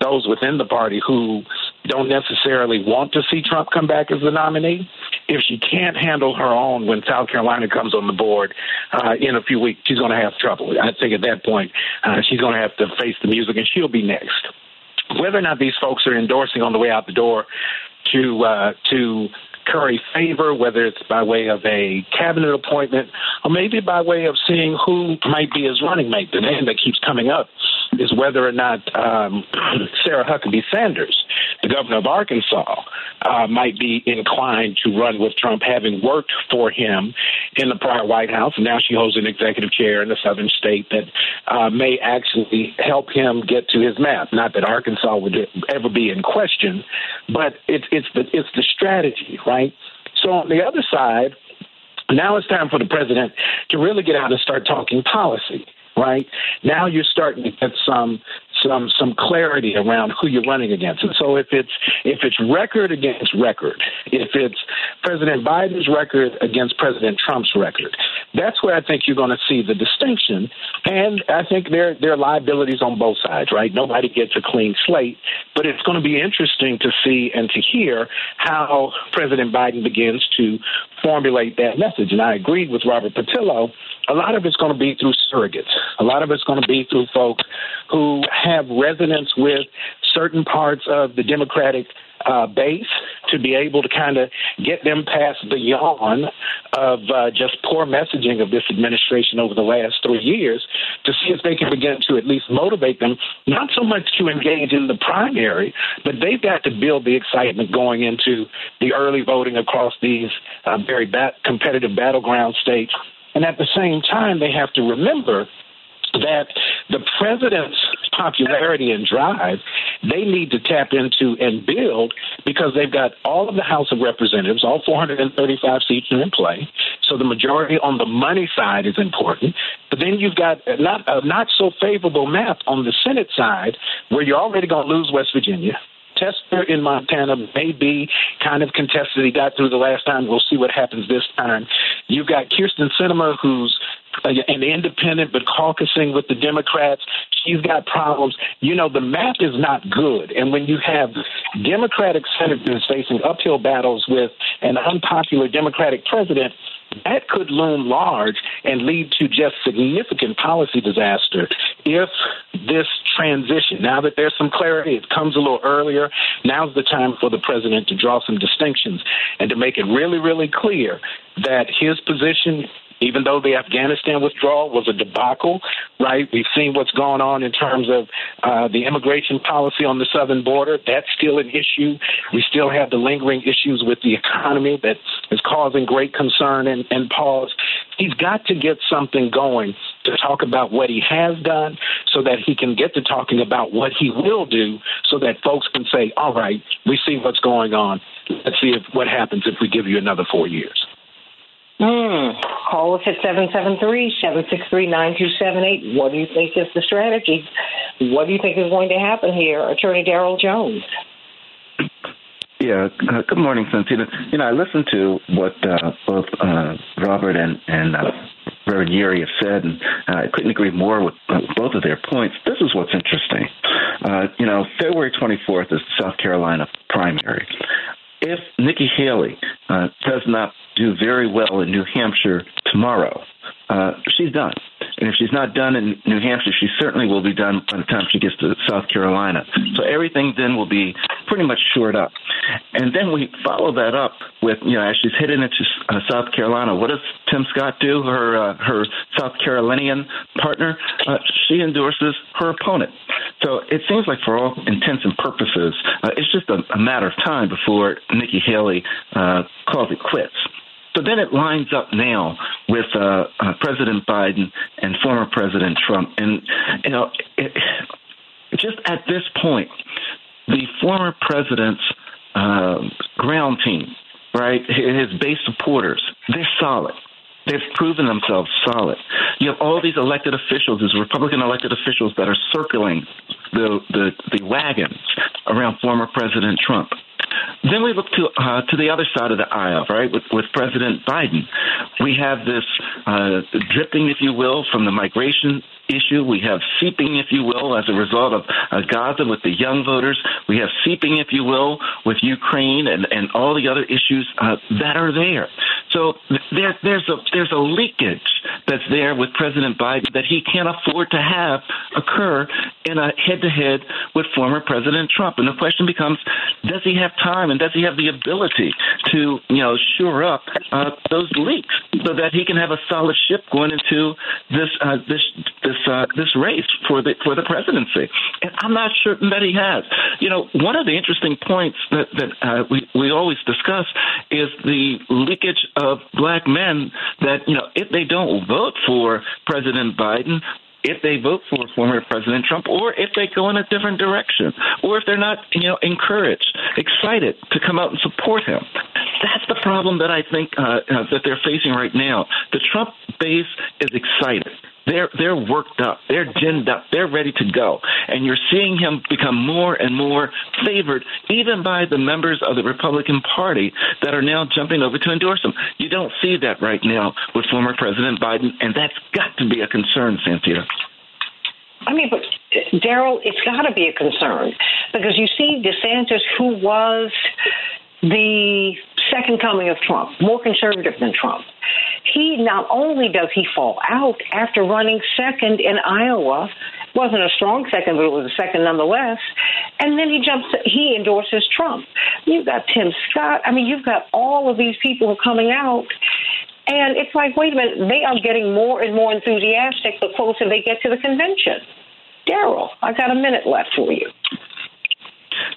those within the party who don't necessarily want to see Trump come back as the nominee. If she can't handle her own when South Carolina comes on the board uh, in a few weeks, she's going to have trouble. I think at that point, uh, she's going to have to face the music, and she'll be next. Whether or not these folks are endorsing on the way out the door to uh, to curry favor, whether it's by way of a cabinet appointment or maybe by way of seeing who might be his running mate. The name that keeps coming up is whether or not um, Sarah Huckabee Sanders, the governor of Arkansas, uh, might be inclined to run with Trump, having worked for him in the prior White House. And now she holds an executive chair in the southern state that uh, may actually help him get to his map. Not that Arkansas would ever be in question, but it's it's the it's the strategy, right? So on the other side, now it's time for the president to really get out and start talking policy right? Now you're starting to get some some some clarity around who you're running against. And so if it's if it's record against record, if it's President Biden's record against President Trump's record, that's where I think you're going to see the distinction. And I think there there are liabilities on both sides, right? Nobody gets a clean slate, but it's going to be interesting to see and to hear how President Biden begins to formulate that message. And I agreed with Robert Patillo. A lot of it's going to be through surrogates. A lot of it's going to be through folks who have resonance with certain parts of the Democratic uh, base to be able to kind of get them past the yawn of uh, just poor messaging of this administration over the last three years to see if they can begin to at least motivate them, not so much to engage in the primary, but they've got to build the excitement going into the early voting across these uh, very bat- competitive battleground states. And at the same time, they have to remember that the president's popularity and drive they need to tap into and build because they've got all of the House of Representatives, all 435 seats are in play. So the majority on the money side is important. But then you've got not a not so favorable map on the Senate side where you're already going to lose West Virginia. Tester in Montana may be kind of contested. He got through the last time. We'll see what happens this time. You've got Kyrsten Sinema, who's Uh, an independent but caucusing with the Democrats. She's got problems. You know, the map is not good. And when you have Democratic senators facing uphill battles with an unpopular Democratic president, that could loom large and lead to just significant policy disaster if this transition, now that there's some clarity, it comes a little earlier. Now's the time for the president to draw some distinctions and to make it really, really clear that his position even though the Afghanistan withdrawal was a debacle, right? We've seen what's going on in terms of uh, the immigration policy on the southern border. That's still an issue. We still have the lingering issues with the economy that is causing great concern and, and pause. He's got to get something going to talk about what he has done so that he can get to talking about what he will do so that folks can say, all right, we see what's going on. Let's see if, what happens if we give you another four years. Hmm. Call us at 773-763-9278. What do you think is the strategy? What do you think is going to happen here? Attorney Daryl Jones. Yeah, uh, good morning, Santita. You know, I listened to what uh, both uh, Robert and, and uh, Reverend Yeary have said, and uh, I couldn't agree more with both of their points. This is what's interesting. Uh, you know, February 24th is South Carolina primary. If Nikki Haley uh, does not do very well in New Hampshire tomorrow, uh, she's done. And if she's not done in New Hampshire, she certainly will be done by the time she gets to South Carolina. So everything then will be pretty much shored up. And then we follow that up with, you know, as she's heading into uh, South Carolina, what does Tim Scott do? Her uh, her South Carolinian partner, uh, she endorses her opponent. So it seems like, for all intents and purposes, uh, it's just a, a matter of time before Nikki Haley uh, calls it quits. So then it lines up now with uh, uh, President Biden and former President Trump. And, you know, it, just at this point, the former president's uh, ground team, right, his base supporters, they're solid. They've proven themselves solid. You have all these elected officials, these Republican elected officials that are circling the, the, the wagons around former President Trump. Then we look to uh, to the other side of the aisle, right? With, with President Biden, we have this uh, dripping, if you will, from the migration issue. We have seeping, if you will, as a result of uh, Gaza with the young voters. We have seeping, if you will, with Ukraine and, and all the other issues uh, that are there. So there, there's a there's a leakage that's there with President Biden that he can't afford to have occur in a head to head with former President Trump. And the question becomes, does he have time and does he have the ability to, you know, shore up uh, those leaks so that he can have a solid ship going into this uh, this this uh, this race for the for the presidency? And I'm not certain that he has. You know, one of the interesting points that that uh, we we always discuss is the leakage of black men that you know if they don't vote for President Biden, if they vote for former President Trump or if they go in a different direction or if they're not, you know, encouraged, excited to come out and support him. That's the problem that I think uh, uh, that they're facing right now. The Trump base is excited. They're they're worked up. They're ginned up. They're ready to go. And you're seeing him become more and more favored, even by the members of the Republican Party that are now jumping over to endorse him. You don't see that right now with former President Biden, and that's got to be a concern, Santita. I mean, but Daryl, it's got to be a concern because you see DeSantis, who was the second coming of Trump, more conservative than Trump. He not only does he fall out after running second in Iowa, wasn't a strong second, but it was a second nonetheless. And then he jumps, he endorses Trump. You've got Tim Scott. I mean, you've got all of these people who are coming out. And it's like, wait a minute, they are getting more and more enthusiastic the closer they get to the convention. Daryl, I've got a minute left for you.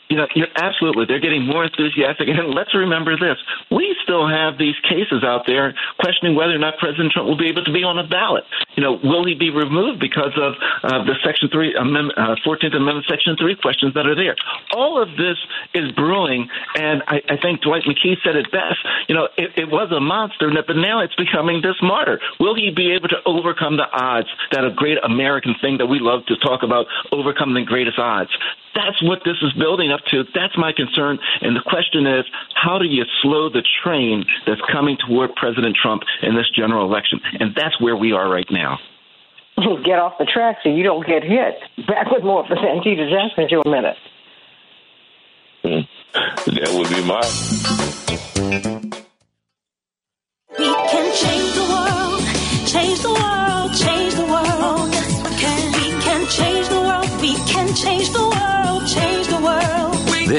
You know, you're absolutely. They're getting more enthusiastic. And let's remember this: we still have these cases out there questioning whether or not President Trump will be able to be on a ballot. You know, will he be removed because of uh, the Section Three Amendment, uh, Fourteenth Amendment, Section Three questions that are there? All of this is brewing, and I, I think Dwight McKee said it best. You know, it, it was a monster, but now it's becoming this martyr. Will he be able to overcome the odds? That a great American thing that we love to talk about, overcoming the greatest odds. That's what this is building up to. That's my concern. And the question is, how do you slow the train that's coming toward President Trump in this general election? And that's where we are right now. Get off the track so you don't get hit. Back with more for Santita Jackson in a minute. Hmm. That would be mine. We can change the world, change the world, change the world. Yes, We can We can change the world, we can change the world, change the world.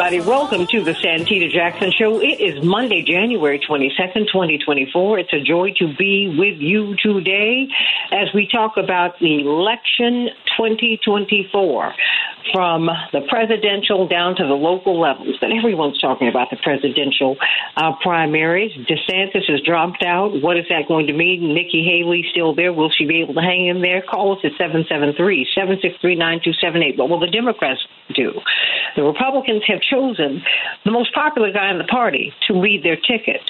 Everybody. Welcome to the Santita Jackson Show. It is Monday, January 22nd, 2024. It's a joy to be with you today as we talk about the election 2024 from the presidential down to the local levels. But everyone's talking about the presidential uh, primaries. DeSantis has dropped out. What is that going to mean? Nikki Haley still there. Will she be able to hang in there? Call us at 773 763 9278. What will the Democrats do? The Republicans have chosen the most popular guy in the party to lead their ticket.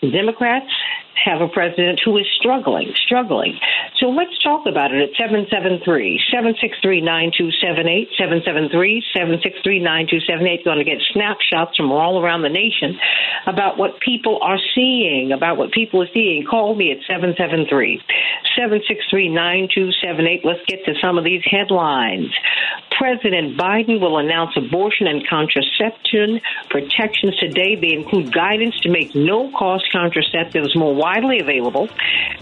The Democrats have a president who is struggling, struggling. So let's talk about it at 773-763-9278, 773-763-9278. You're going to get snapshots from all around the nation about what people are seeing, about what people are seeing. Call me at 773-763-9278. Let's get to some of these headlines. President Biden will announce abortion and contraception protections today. They include guidance to make no-cost contraceptives more widely available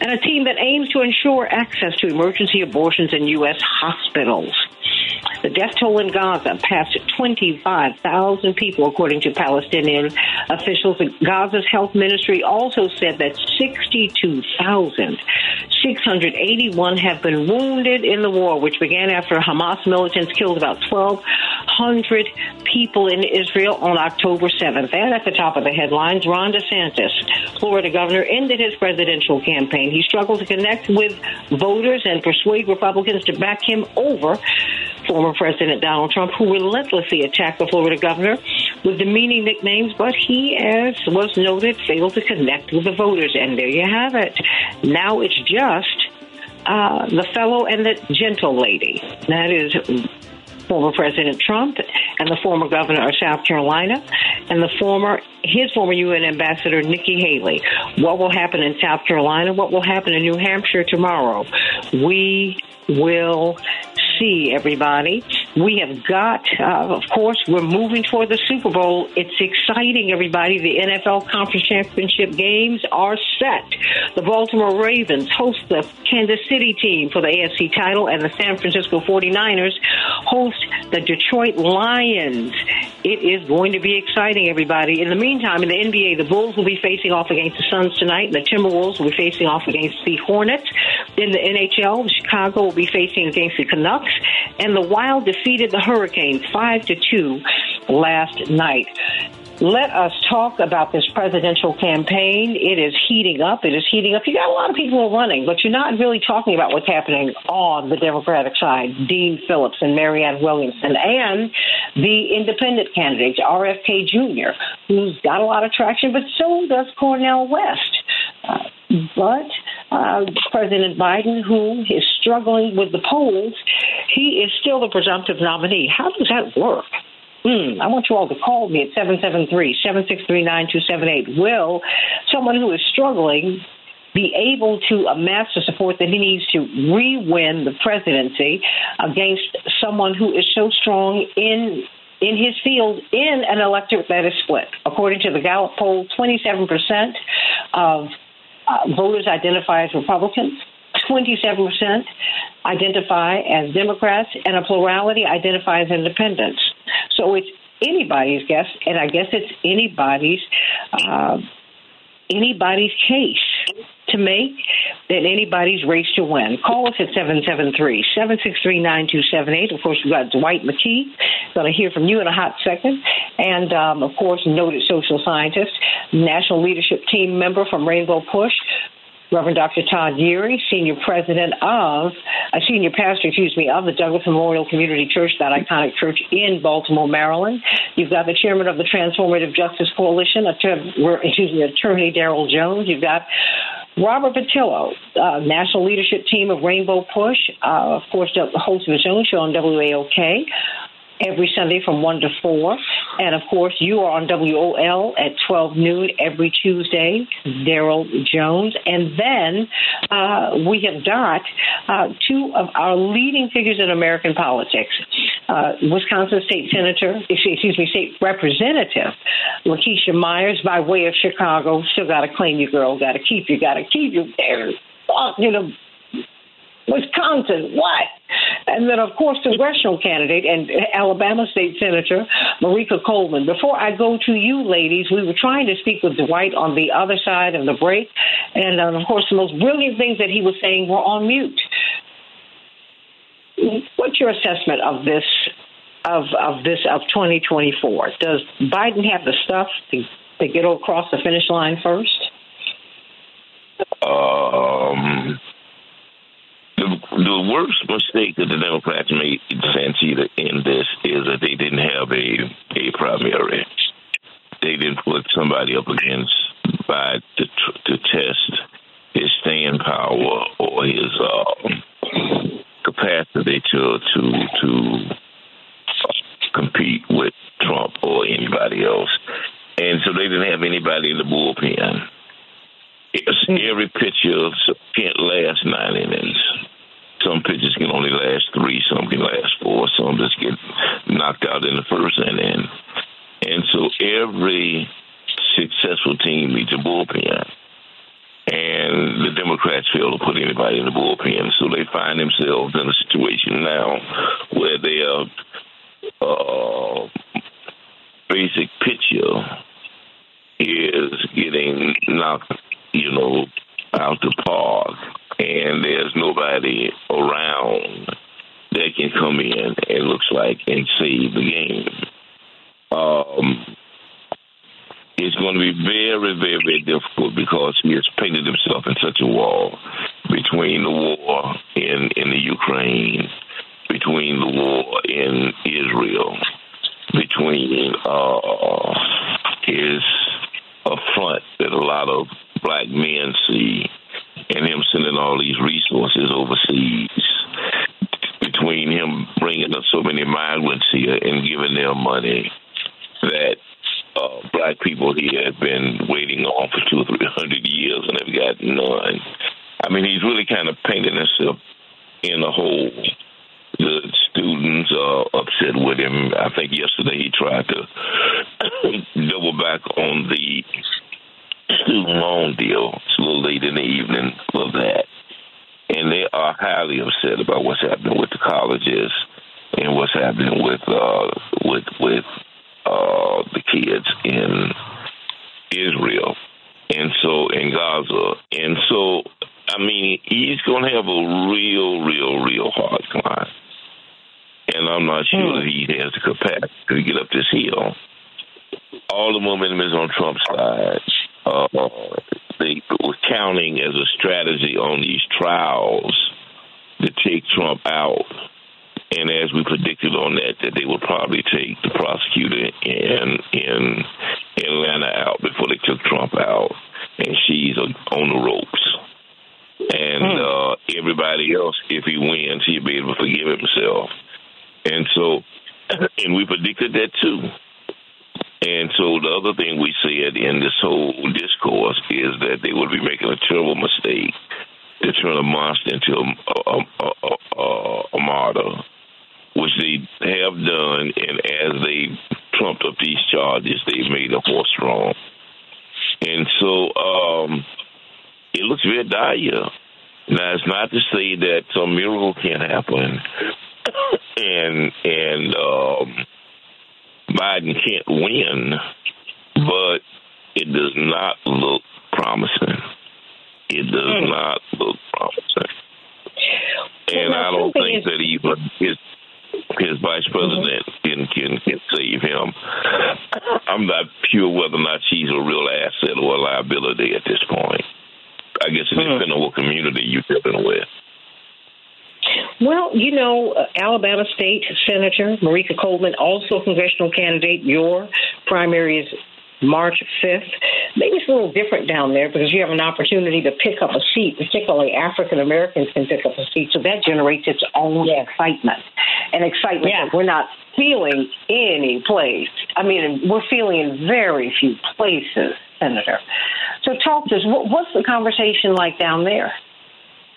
and a team that aims to ensure access to emergency abortions in U.S. hospitals. The death toll in Gaza passed 25,000 people, according to Palestinian officials. Gaza's health ministry also said that 62,681 have been wounded in the war, which began after Hamas militants killed about 1,200 people in Israel on October 7th. And at the top of the headlines, Ron DeSantis, Florida governor, his presidential campaign. He struggled to connect with voters and persuade Republicans to back him over former President Donald Trump, who relentlessly attacked the Florida governor with demeaning nicknames, but he, as was noted, failed to connect with the voters. And there you have it. Now it's just uh, the fellow and the gentle lady. That is former President Trump and the former governor of South Carolina. and the former his former UN ambassador Nikki Haley. What will happen in South Carolina? What will happen in New Hampshire tomorrow? We will see everybody. We have got, uh, of course, we're moving toward the Super Bowl. It's exciting, everybody. The NFL Conference Championship games are set. The Baltimore Ravens host the Kansas City team for the AFC title, and the San Francisco 49ers host the Detroit Lions. It is going to be exciting, everybody. In the meantime, in the NBA, the Bulls will be facing off against the Suns tonight, and the Timberwolves will be facing off against the Hornets. In the NHL, Chicago will be facing against the Canucks, and the Wild defeated the Hurricanes 5 to 2 last night. Let us talk about this presidential campaign. It is heating up. It is heating up. You got a lot of people running, but you're not really talking about what's happening on the Democratic side. Dean Phillips and Marianne Williamson and the independent candidates, RFK Jr., who's got a lot of traction, but so does Cornel West. Uh, but uh, President Biden, who is struggling with the polls, he is still the presumptive nominee. How does that work? Hmm, I want you all to call me at 773-763-9278. Will someone who is struggling be able to amass the support that he needs to re-win the presidency against someone who is so strong in in his field in an electorate that is split. According to the Gallup poll, 27% of uh, voters identify as Republicans. 27% identify as Democrats, and a plurality identify as independents. So it's anybody's guess, and I guess it's anybody's uh, anybody's case to make that anybody's race to win. Call us at 773-763-9278. Of course, we've got Dwight McKee. Going to hear from you in a hot second. And, um, of course, noted social scientist, national leadership team member from Rainbow Push, Reverend Dr. Todd Yeary, senior president of, a uh, senior pastor, excuse me, of the Douglass Memorial Community Church, that iconic church in Baltimore, Maryland. You've got the chairman of the Transformative Justice Coalition, excuse me, Attorney Daryl Jones. You've got Robert Patillo, uh, national leadership team of Rainbow Push, uh, of course, host of his own show on WAOK every Sunday from 1 to 4. And of course, you are on WOL at 12 noon every Tuesday, Daryl Jones. And then uh, we have got uh, two of our leading figures in American politics. Uh, Wisconsin State Senator, excuse me, State Representative LaKeshia Myers, by way of Chicago, still got to claim you, girl, got to keep you, got to keep you there. You know, Wisconsin, what? And then, of course, congressional candidate and Alabama State Senator Merika Coleman. Before I go to you, ladies, we were trying to speak with Dwight on the other side of the break. And, uh, of course, the most brilliant things that he was saying were on mute. What's your assessment of this of of this of 2024? Does Biden have the stuff to, to get across the finish line first? Um, the, the worst mistake that the Democrats made, Santita, in this is that they didn't have a a primary. They didn't put somebody up against by to to test his staying power or his uh, capacity to to to compete with Trump or anybody else, and so they didn't have anybody in the bullpen. Every pitcher can't last nine innings. Some pitchers can only last three, some can last four, some just get knocked out in the first inning. And so every successful team needs a bullpen. And the Democrats fail to put anybody in the bullpen. So they find themselves in a situation now where their uh, basic pitcher is getting knocked, you out the park and there's nobody around that can come in and looks like and save the game. Um, it's going to be very, very, very difficult because he has painted himself in such a wall between the war in in the Ukraine, And well, I don't think that even his his vice president can, can can save him. I'm not sure whether or not she's a real asset or a liability at this point. I guess it hmm. depends on what community you're dealing with. Well, you know, uh, Alabama State Senator Merika Coleman, also congressional candidate. Your primary is March 5th. Maybe it's a little different down there because you have an opportunity to pick up a seat, particularly African Americans can pick up a seat. So that generates its own yeah. excitement and excitement yeah. that we're not feeling any place. I mean, we're feeling in very few places, Senator. So talk to us. What's the conversation like down there?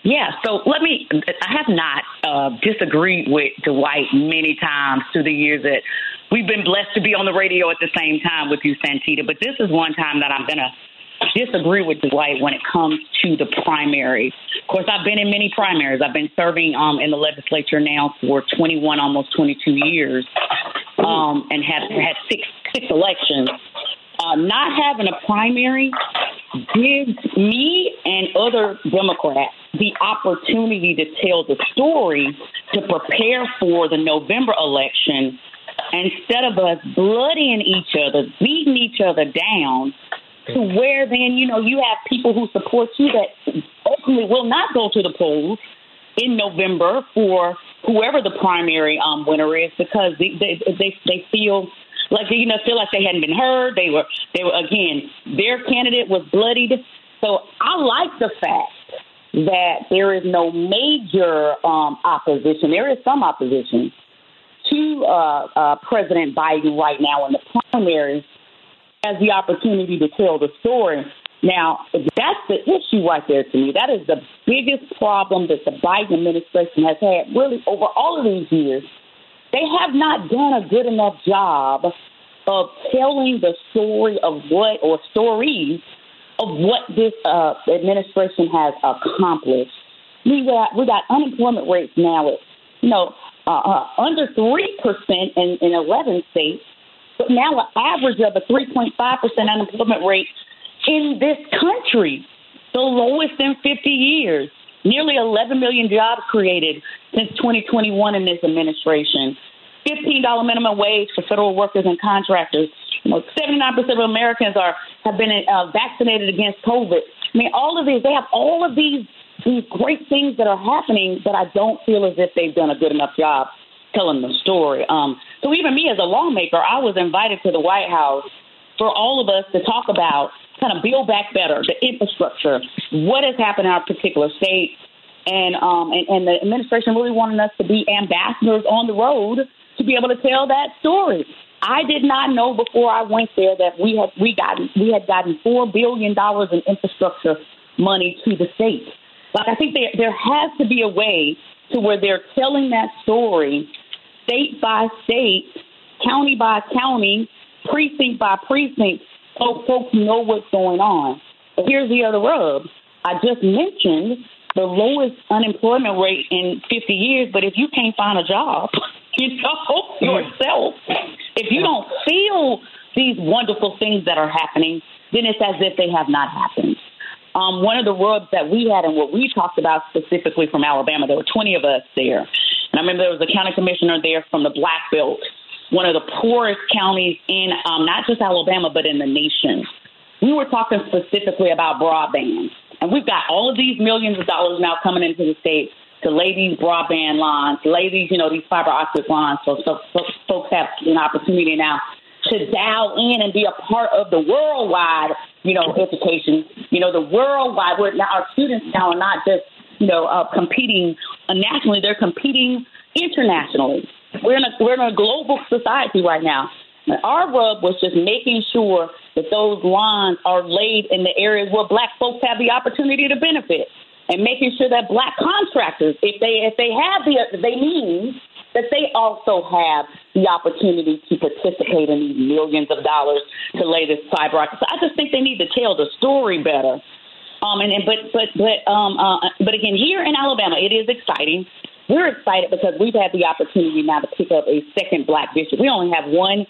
Yeah, so let me. I have not uh, disagreed with Dwight many times through the years that we've been blessed to be on the radio at the same time with you, Santita. But this is one time that I'm going to disagree with Dwight when it comes to the primary. Of course, I've been in many primaries. I've been serving um, in the legislature now for 21, almost 22 years, um, and have had six six elections. Uh, not having a primary gives me and other Democrats the opportunity to tell the story to prepare for the November election instead of us bloodying each other, beating each other down, to where then, you know, you have people who support you that ultimately will not go to the polls in November for whoever the primary um, winner is because they, they, they, they feel like you know feel like they hadn't been heard. They were they were again their candidate was bloodied. So I like the fact that there is no major um, opposition. There is some opposition, to uh, uh, President Biden right now in the primaries has the opportunity to tell the story. Now, that's the issue right there to me. That is the biggest problem that the Biden administration has had really over all of these years. They have not done a good enough job of telling the story of what, or stories of what this uh, administration has accomplished. We got, we got unemployment rates now at, you know, uh, uh, under 3% in, in 11 states, but now an average of a 3.5% unemployment rate in this country, the lowest in 50 years. Nearly 11 million jobs created since 2021 in this administration. $15 minimum wage for federal workers and contractors. You know, 79% of Americans are have been uh, vaccinated against COVID. I mean, all of these, they have all of these these great things that are happening, but I don't feel as if they've done a good enough job telling the story. Um, so even me as a lawmaker, I was invited to the White House for all of us to talk about kind of build back better, the infrastructure, what has happened in our particular state, and um, and, and the administration really wanted us to be ambassadors on the road to be able to tell that story. I did not know before I went there that we had we got we had gotten four billion dollars in infrastructure money to the state. Like I think there there has to be a way to where they're telling that story state by state, county by county, precinct by precinct, so folks know what's going on. But here's the other rub. I just mentioned the lowest unemployment rate in 50 years, but if you can't find a job, you know mm-hmm. yourself, if you don't feel these wonderful things that are happening, then it's as if they have not happened. Um, one of the rubs that we had and what we talked about specifically from Alabama, there were 20 of us there. And I remember there was a county commissioner there from the Black Belt, one of the poorest counties in um, not just Alabama, but in the nation. We were talking specifically about broadband. And we've got all of these millions of dollars now coming into the state to lay these broadband lines, lay these, you know, these fiber optic lines so, so, so folks have an opportunity now to dial in and be a part of the worldwide, you know, education. You know, the worldwide, where now our students now are not just, you know, uh, competing nationally, they're competing internationally. We're in a we're in a global society right now. And our rub was just making sure that those lines are laid in the areas where black folks have the opportunity to benefit. And making sure that black contractors, if they if they have the they need that they also have the opportunity to participate in these millions of dollars to lay this optic. So I just think they need to tell the story better. Um, and, and but but but um, uh, but again, here in Alabama, it is exciting. We're excited because we've had the opportunity now to pick up a second black bishop. We only have one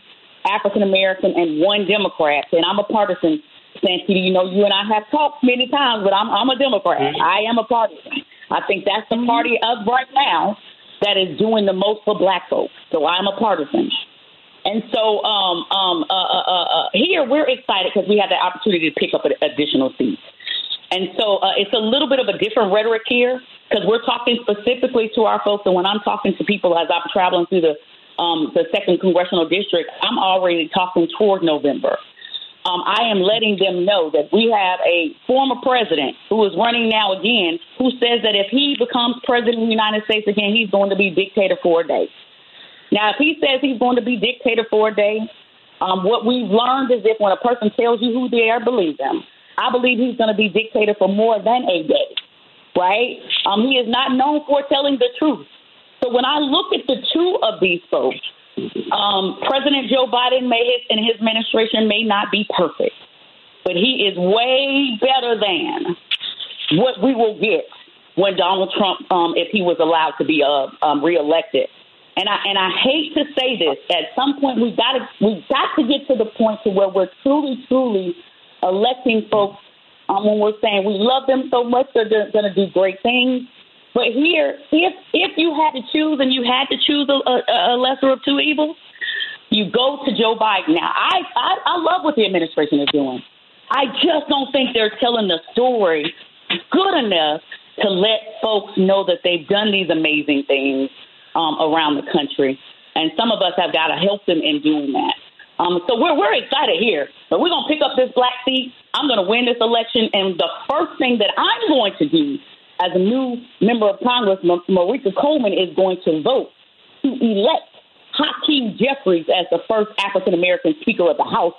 African American and one Democrat, and I'm a partisan. Santita, you know, you and I have talked many times, but I'm I'm a Democrat. Mm-hmm. I am a partisan. I think that's the party of right now that is doing the most for black folks. So I'm a partisan. And so um, um, uh, uh, uh, uh here we're excited because we have the opportunity to pick up additional seats. And so uh, it's a little bit of a different rhetoric here because we're talking specifically to our folks. And when I'm talking to people as I'm traveling through the um, the second congressional district, I'm already talking toward November um, I am letting them know that we have a former president who is running now again, who says that if he becomes president of the United States again, he's going to be dictator for a day. Now, if he says he's going to be dictator for a day, um, what we've learned is if when a person tells you who they are, believe them. I believe he's going to be dictator for more than a day, right? Um, he is not known for telling the truth. So when I look at the two of these folks, um, President Joe Biden may his, and his administration may not be perfect, but he is way better than what we will get when Donald Trump, um, if he was allowed to be uh, um, reelected. And I and I hate to say this. At some point, we've got to we've got to get to the point to where we're truly, truly electing folks. Um, when we're saying we love them so much, they're going to do great things. But here, if if you had to choose and you had to choose a, a, a lesser of two evils, you go to Joe Biden. Now, I, I I love what the administration is doing. I just don't think they're telling the story good enough to let folks know that they've done these amazing things um, around the country. And some of us have got to help them in doing that. Um, so we're we're excited here. But we're gonna pick up this black seat. I'm gonna win this election, and the first thing that I'm going to do as a new member of Congress, Merika Coleman is going to vote to elect Hakeem Jeffries as the first African American Speaker of the House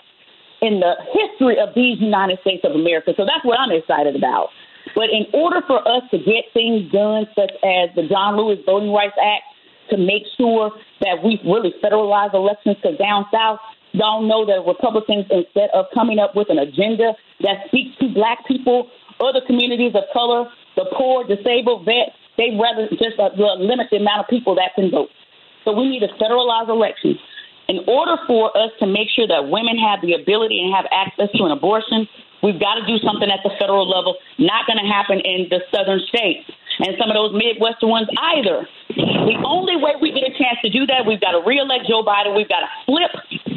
in the history of these United States of America. So that's what I'm excited about. But in order for us to get things done, such as the John Lewis Voting Rights Act, to make sure that we really federalize elections, because down south, y'all know that Republicans, instead of coming up with an agenda that speaks to black people, other communities of color, the poor, disabled, vets, they rather just uh, the amount of people that can vote. So we need to federalize elections. In order for us to make sure that women have the ability and have access to an abortion, we've got to do something at the federal level. Not going to happen in the southern states and some of those Midwestern ones either. The only way we get a chance to do that, we've got to reelect Joe Biden. We've got to flip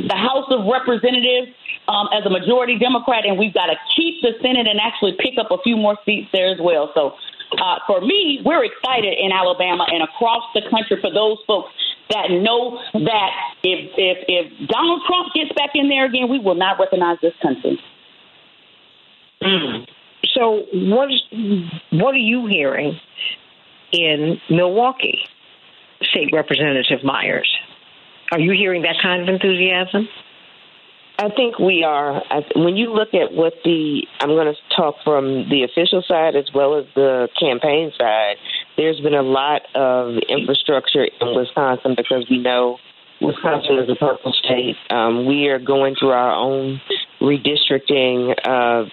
the House of Representatives um, as a majority Democrat, and we've got to keep the Senate and actually pick up a few more seats there as well. So, uh, for me, we're excited in Alabama and across the country for those folks that know that if if if Donald Trump gets back in there again, we will not recognize this country. So, what what are you hearing in Milwaukee, State Representative Myers? Are you hearing that kind of enthusiasm? I think we are. When you look at what the, I'm going to talk from the official side as well as the campaign side. There's been a lot of infrastructure in Wisconsin because we know Wisconsin is a purple state. Um, we are going through our own redistricting, uh,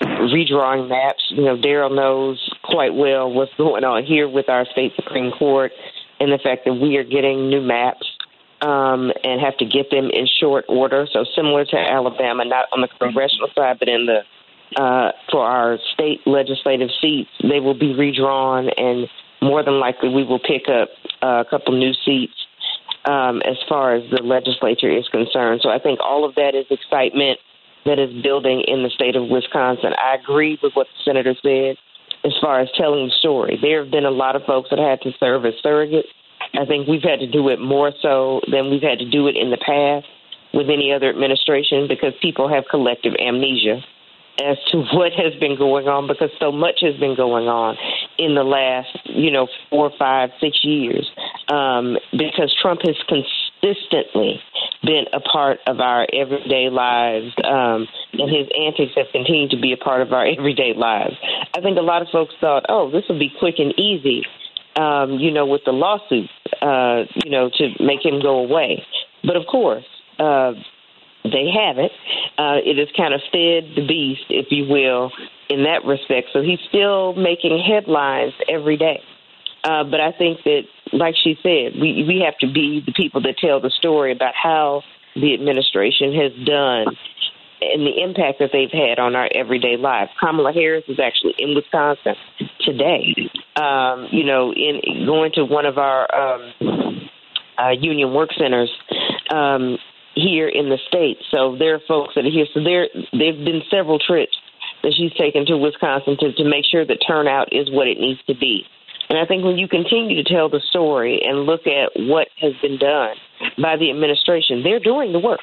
redrawing maps. You know, Daryl knows quite well what's going on here with our state Supreme Court and the fact that we are getting new maps um, and have to get them in short order. So similar to Alabama, not on the congressional side, but in the uh, for our state legislative seats, they will be redrawn, and more than likely we will pick up a couple new seats um, as far as the legislature is concerned. So I think all of that is excitement that is building in the state of Wisconsin. I agree with what the senator said as far as telling the story. There have been a lot of folks that had to serve as surrogates. I think we've had to do it more so than we've had to do it in the past with any other administration because people have collective amnesia as to what has been going on because so much has been going on in the last, you know, four, five, six years. Um, because Trump has consistently been a part of our everyday lives, um, and his antics have continued to be a part of our everyday lives. I think a lot of folks thought, oh, this will be quick and easy, um, you know, with the lawsuit, uh, you know, to make him go away. But of course, uh, they haven't. Uh, it has kind of fed the beast, if you will, in that respect. So he's still making headlines every day. Uh, but I think that, like she said, we we have to be the people that tell the story about how the administration has done and the impact that they've had on our everyday lives. Kamala Harris is actually in Wisconsin today. Um, you know, in going to one of our um, uh, union work centers. Um, here in the state. So there are folks that are here. So there, there've been several trips that she's taken to Wisconsin to, to make sure that turnout is what it needs to be. And I think when you continue to tell the story and look at what has been done by the administration, they're doing the work.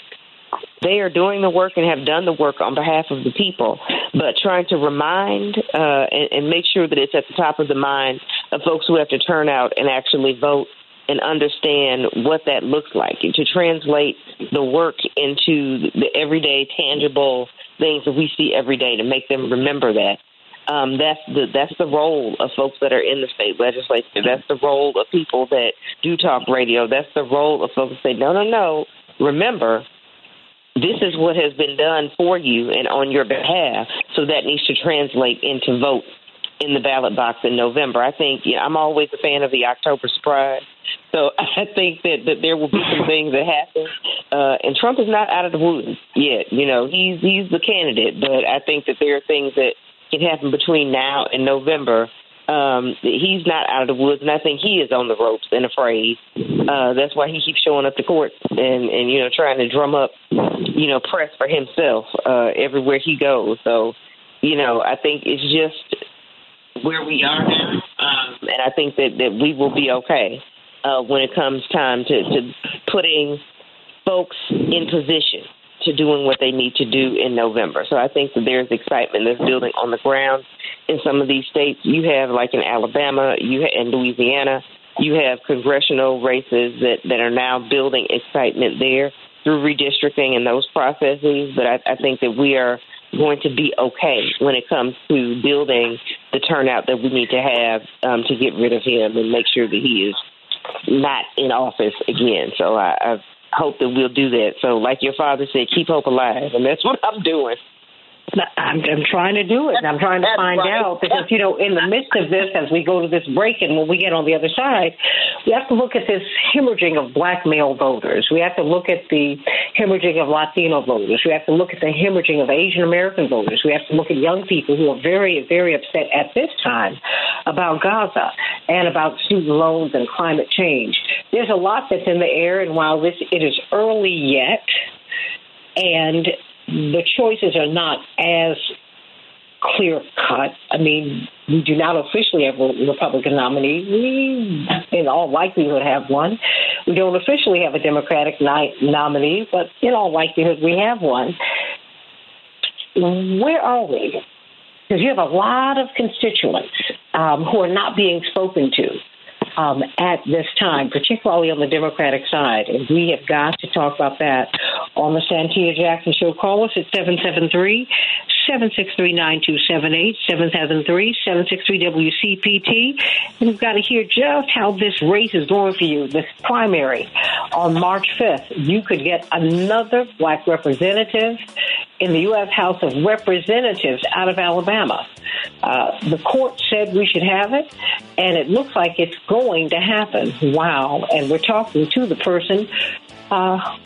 They are doing the work and have done the work on behalf of the people, but trying to remind uh, and, and make sure that it's at the top of the mind of folks who have to turn out and actually vote and understand what that looks like and to translate the work into the everyday tangible things that we see every day to make them remember that um, that's the that's the role of folks that are in the state legislature. That's the role of people that do talk radio. That's the role of folks that say, no, no, no. Remember, this is what has been done for you and on your behalf. So that needs to translate into votes in the ballot box in November. I think you know, I'm always a fan of the October surprise. So I think that, that there will be some things that happen. Uh, and Trump is not out of the woods yet. You know, he's he's the candidate, but I think that there are things that can happen between now and November. Um, he's not out of the woods, and I think he is on the ropes and afraid. Uh, that's why he keeps showing up to court and and you know trying to drum up, you know, press for himself uh, everywhere he goes. So, you know, I think it's just where we are now, um, and I think that that we will be okay uh, when it comes time to, to putting folks in position to doing what they need to do in November. So I think that there's excitement that's building on the ground in some of these states. You have like in Alabama, you ha- in Louisiana, you have congressional races that that are now building excitement there through redistricting and those processes. But I, I think that we are going to be okay when it comes to building the turnout that we need to have um, to get rid of him and make sure that he is not in office again. So I, I hope that we'll do that. So, like your father said, keep hope alive, and that's what I'm doing. I'm, I'm trying to do it, and I'm trying to That's find right. out because you know, in the midst of this, as we go to this break, and when we get on the other side, we have to look at this hemorrhaging of black male voters. We have to look at the hemorrhaging of Latino voters. We have to look at the hemorrhaging of Asian American voters. We have to look at young people who are very, very upset at this time about Gaza and about student loans and climate change. There's a lot that's in the air, and while this it is early yet, and the choices are not as clear cut. I mean, we do not officially have a Republican nominee. We, in all likelihood, have one. We don't officially have a Democratic nominee, but in all likelihood, we have one. Where are we? Because you have a lot of constituents um, who are not being spoken to um, at this time, particularly on the Democratic side. And we have got to talk about that on the Santita Jackson Show. Call us at 773 763 9278, 773 763 WCPT. And we've got to hear just how this race is going for you, this primary on March 5th. You could get another black representative in the U.S. House of Representatives out of Alabama. Uh, the court said we should have it, and it looks like it's going to happen. Wow. And we're talking to the person uh,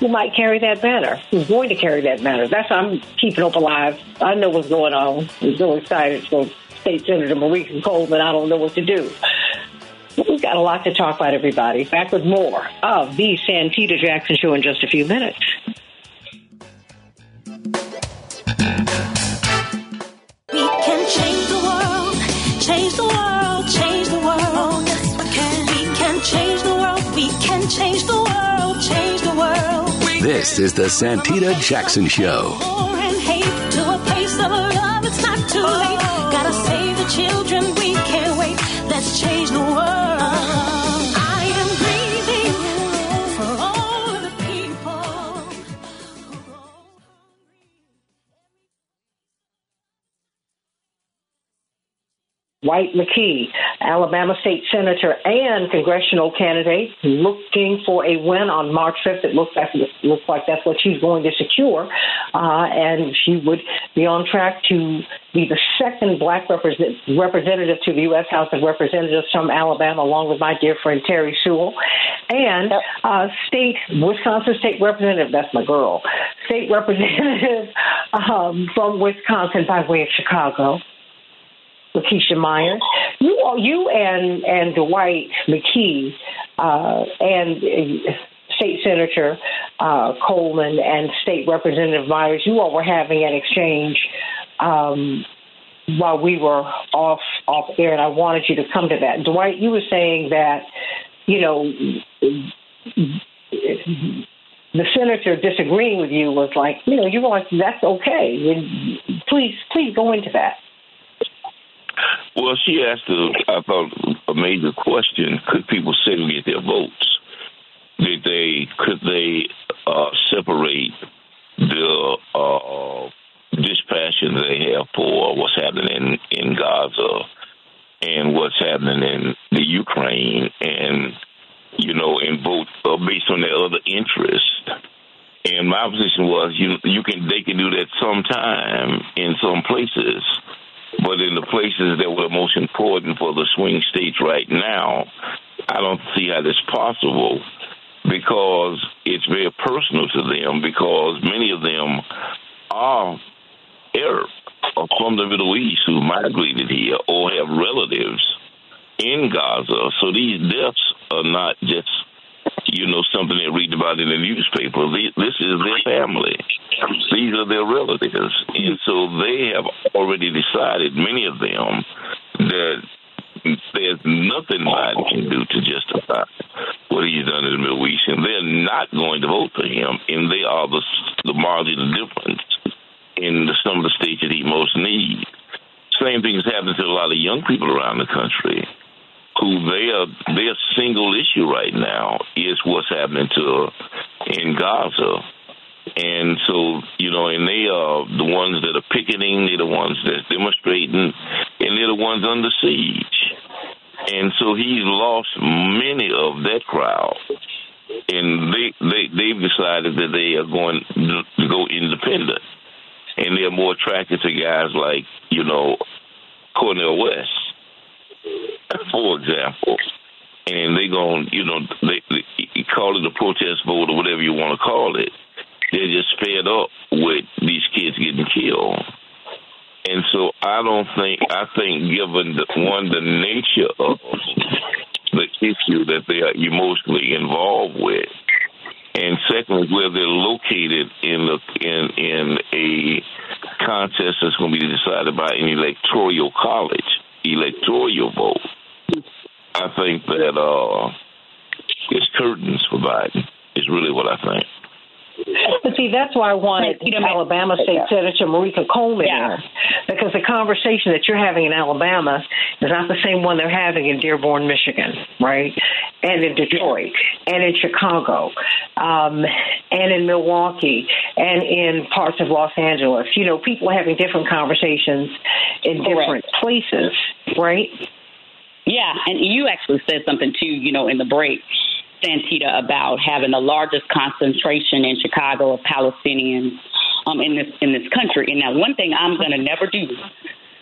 who might carry that banner, who's going to carry that banner. That's why I'm keeping hope alive. I know what's going on. I'm so excited for State Senator Merika Coleman. I don't know what to do. We've got a lot to talk about, everybody. Back with more of the Santita Jackson Show in just a few minutes. We can change the world, change the world, change the world. Change the world, we can change the world, change the world. This is the Santita Jackson Show. Dwight McKee, Alabama state senator and congressional candidate, looking for a win on March 5th. It looks like, looks like that's what she's going to secure. Uh, and she would be on track to be the second black represent, representative to the U.S. House of Representatives from Alabama, along with my dear friend Terry Sewell. And uh, state, Wisconsin state representative, that's my girl, state representative um, from Wisconsin by way of Chicago. LaKeshia Myers. You, all- you and and Dwight McKee uh, and uh, State Senator uh, Coleman and State Representative Myers, you all were having an exchange um, while we were off off air, and I wanted you to come to that. Dwight, you were saying that you know. The senator disagreeing with you was like, you know, you were like, that's okay. Please, please go into that. Well, she asked, a, I thought, a major question: Could people segregate their votes? Did they? Could they uh, separate the uh, dispassion they have for what's happening in, in Gaza and what's happening in the Ukraine, and you know, and vote uh, based on their other interests? And my position was, you you can they can do that sometime in some places, but in the places that were most important for the swing states right now, I don't see how that's possible because it's very personal to them because many of them are Arab or from the Middle East who migrated here or have relatives in Gaza. So these deaths are not just, you know, something they read about in the newspaper. This is their family. These are their relatives. And so they have already decided, many of them, that there's nothing Biden can do to justify what he's done in the Middle East, and they're not going to vote for him, and they are the the margin of difference in the, some of the states that he most needs. Same thing is happening to a lot of young people around the country who their their single issue right now is what's happening to in Gaza. And so, you know, and they are the ones that are picketing, they're the ones that's demonstrating, and they're the ones under siege. And so he's lost many of that crowd. And they, they, they've decided that they are going to go independent. And they're more attracted to guys like, you know, Cornel West, for example. And they going, you know, they, they call it a protest vote or whatever you want to call it. They're just fed up with these kids getting killed. And so I don't think I think given the, one the nature of the issue that they are emotionally involved with, and secondly where they're located in the in in a contest that's going to be decided by an electoral college electoral vote. I think that uh, it's curtains for Biden. Is really what I think. But see, that's why I wanted Alabama State Senator Merika Coleman Yeah. in, because the conversation that you're having in Alabama is not the same one they're having in Dearborn, Michigan, right? And in Detroit, and in Chicago, um, and in Milwaukee, and in parts of Los Angeles. You know, people are having different conversations in different places, right? Yeah, and you actually said something too, you know, in the break, Santita, about having the largest concentration in Chicago of Palestinians um, in this in this country. And now, one thing I'm going to never do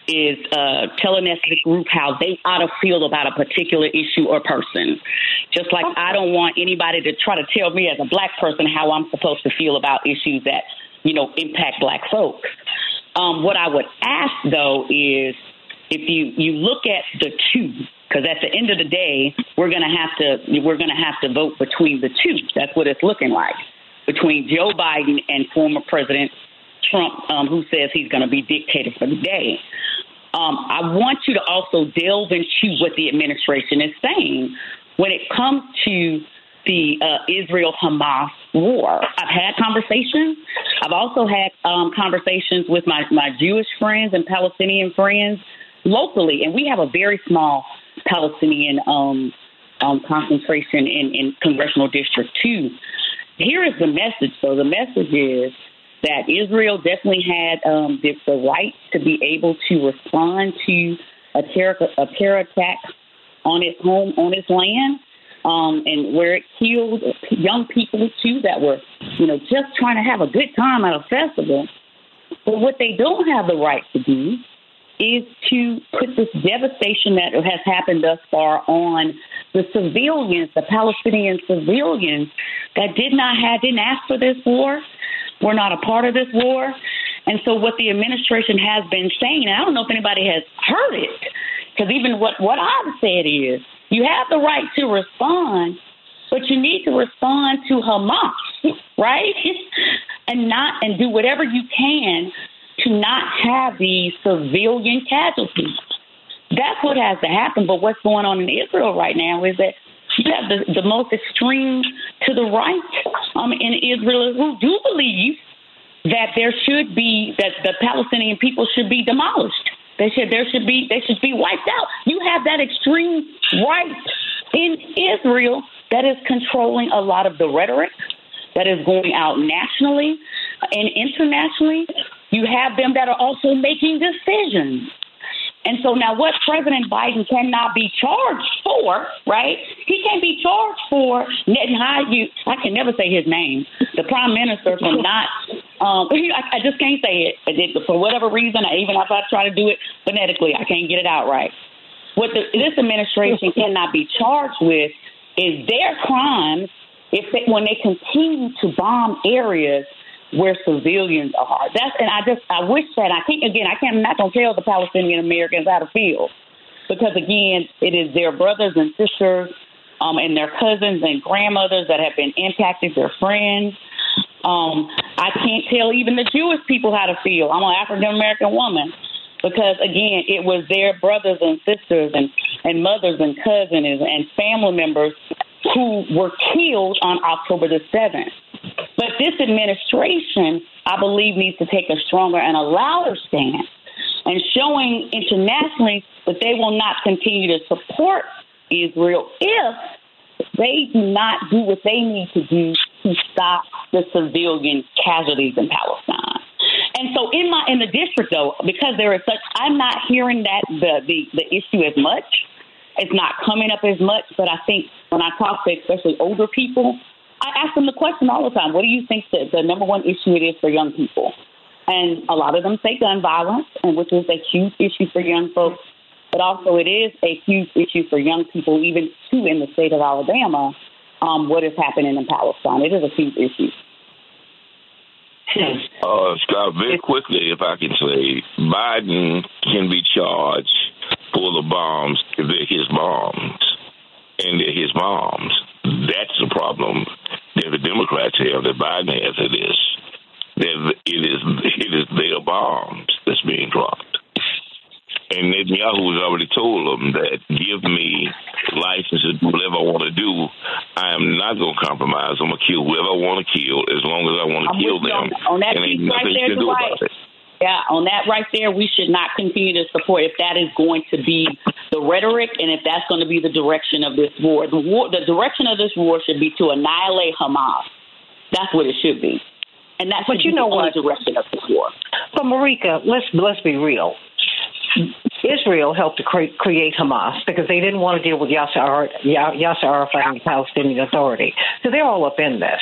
is uh, tell an ethnic group how they ought to feel about a particular issue or person. Just like I don't want anybody to try to tell me as a black person how I'm supposed to feel about issues that you know impact black folks. Um, what I would ask though is if you you look at the two, because at the end of the day, we're gonna have to we're gonna have to vote between the two. That's what it's looking like between Joe Biden and former President Trump, um, who says he's going to be dictator for the day. Um, I want you to also delve into what the administration is saying when it comes to the uh, Israel Hamas war. I've had conversations. I've also had um, conversations with my, my Jewish friends and Palestinian friends locally, and we have a very small Palestinian um, um, concentration in, in congressional district two. Here is the message. So the message is that Israel definitely had um, the, the right to be able to respond to a terror a terror attack on its home on its land, um, and where it killed young people too that were you know just trying to have a good time at a festival. But what they don't have the right to do is to put this devastation that has happened thus far on the civilians, the Palestinian civilians that did not have, didn't ask for this war, were not a part of this war. And so what the administration has been saying, I don't know if anybody has heard it, because even what, what I've said is you have the right to respond, but you need to respond to Hamas, right? and not and do whatever you can to not have these civilian casualties. That's what has to happen. But what's going on in Israel right now is that you have the, the most extreme to the right um, in Israel who do believe that there should be that the Palestinian people should be demolished. They should there should be they should be wiped out. You have that extreme right in Israel that is controlling a lot of the rhetoric that is going out nationally and internationally. You have them that are also making decisions. And so now, what President Biden cannot be charged for, right? He can't be charged for Netanyahu. I can never say his name. The prime minister for not. Um, I, I just can't say it. For whatever reason. Even if I try to do it phonetically, I can't get it out right. What the, this administration cannot be charged with is their crimes if they, when they continue to bomb areas where civilians are. That's and I just I wish that I can't again I can't I'm not gonna tell the Palestinian Americans how to feel because again it is their brothers and sisters um, and their cousins and grandmothers that have been impacted, their friends. Um, I can't tell even the Jewish people how to feel. I'm an African American woman because again it was their brothers and sisters and and mothers and cousins and family members who were killed on October the 7th. But this administration, I believe, needs to take a stronger and a louder stance and showing internationally that they will not continue to support Israel if they do not do what they need to do to stop the civilian casualties in Palestine. And so in my in the district though, because there is such I'm not hearing that the the, the issue as much. It's not coming up as much, but I think when I talk to especially older people, I ask them the question all the time: What do you think that the number one issue it is for young people? And a lot of them say gun violence, and which is a huge issue for young folks. But also, it is a huge issue for young people, even too in the state of Alabama. Um, what is happening in Palestine? It is a huge issue. Uh, Scott, very quickly, if I can say, Biden can be charged for the bombs they're his bombs and they're his bombs. That's the problem that the Democrats have, that Biden has it is. That it is it is their bombs that's being dropped. And Netanyahu has already told them that give me license to do whatever I want to do. I am not going to compromise. I'm going to kill whoever I want to kill as long as I want to I'm kill them. on, that and ain't piece right nothing there, you can do Dwight. about it. Yeah, on that right there, we should not continue to support if that is going to be the rhetoric and if that's going to be the direction of this war. The war, the direction of this war should be to annihilate Hamas. That's what it should be, and that's But you know the what? direction of this war. But Merika, let's let's be real. Israel helped to cre- create Hamas because they didn't want to deal with Yasser, Yasser Arafat and the Palestinian Authority. So they're all up in this.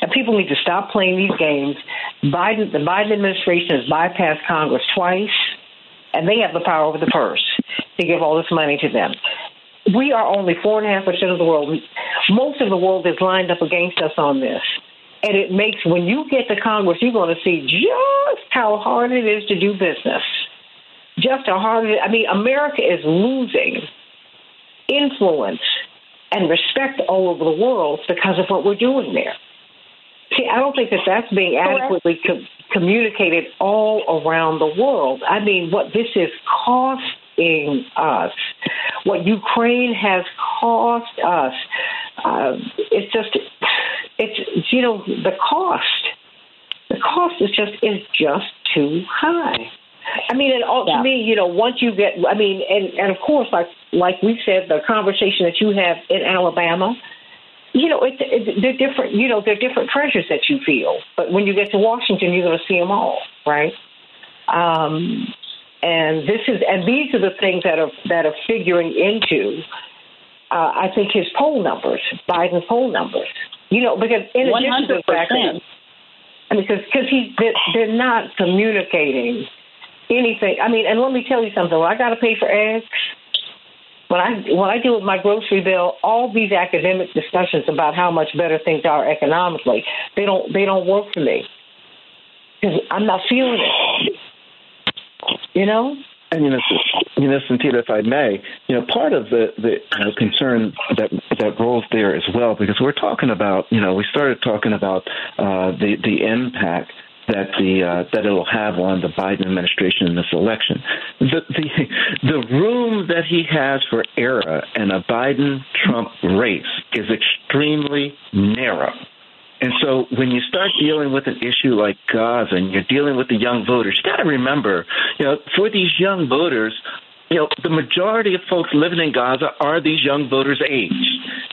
And people need to stop playing these games. Biden, the Biden administration has bypassed Congress twice, and they have the power over the purse to give all this money to them. We are only four and a half percent of the world. Most of the world is lined up against us on this. And it makes, when you get to Congress, you're going to see just how hard it is to do business. Just how hard. I mean, America is losing influence and respect all over the world because of what we're doing there. See, I don't think that that's being adequately co- communicated all around the world. I mean, what this is costing us, what Ukraine has cost us, uh, it's just, it's you know, the cost, the cost is just is just too high. I mean, and all, to me, you know, once you get, I mean, and and of course, like like we said, the conversation that you have in Alabama, you know, it, it, they're different. You know, they're different treasures that you feel. But when you get to Washington, you're going to see them all, right? Um, and this is, and these are the things that are that are figuring into, uh, I think, his poll numbers, Biden's poll numbers. You know, because in addition to the fact that, 100%. I mean, because because he they're, they're not communicating anything. I mean, and let me tell you something. When I got to pay for eggs, when I when I deal with my grocery bill, all these academic discussions about how much better things are economically, they don't they don't work for me because I'm not feeling it. You know. And you know, you know, Santita, if I may, you know, part of the the uh, concern that that rolls there as well, because we're talking about, you know, we started talking about uh, the the impact that the uh, that it'll have on the Biden administration in this election. The the the room that he has for error in a Biden Trump race is extremely narrow. And so when you start dealing with an issue like Gaza and you're dealing with the young voters, you got to remember, you know, for these young voters, you know, the majority of folks living in Gaza are these young voters' age.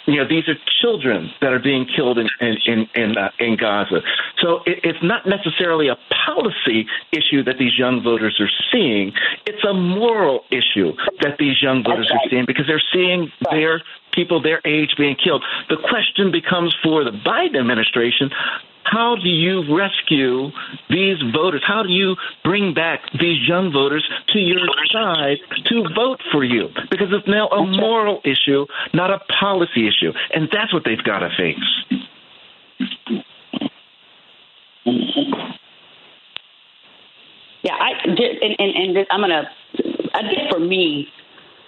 You know, these are children that are being killed in in in in, uh, in Gaza. So it, it's not necessarily a policy issue that these young voters are seeing. It's a moral issue that these young voters are seeing because they're seeing their people their age being killed. The question becomes for the Biden administration how do you rescue these voters? How do you bring back these young voters to your side to vote for you? Because it's now a moral issue, not a policy issue. And that's what they've got to face. Yeah, I and and, and I'm gonna. I think for me,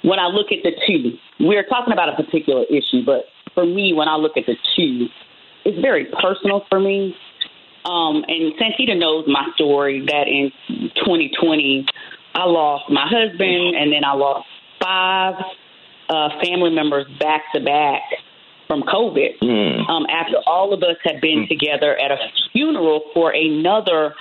when I look at the two, we're talking about a particular issue, but for me, when I look at the two, it's very personal for me. Um, and Santita knows my story that in 2020, I lost my husband, and then I lost five uh, family members back to back from COVID. Um, after all of us had been together at a funeral for another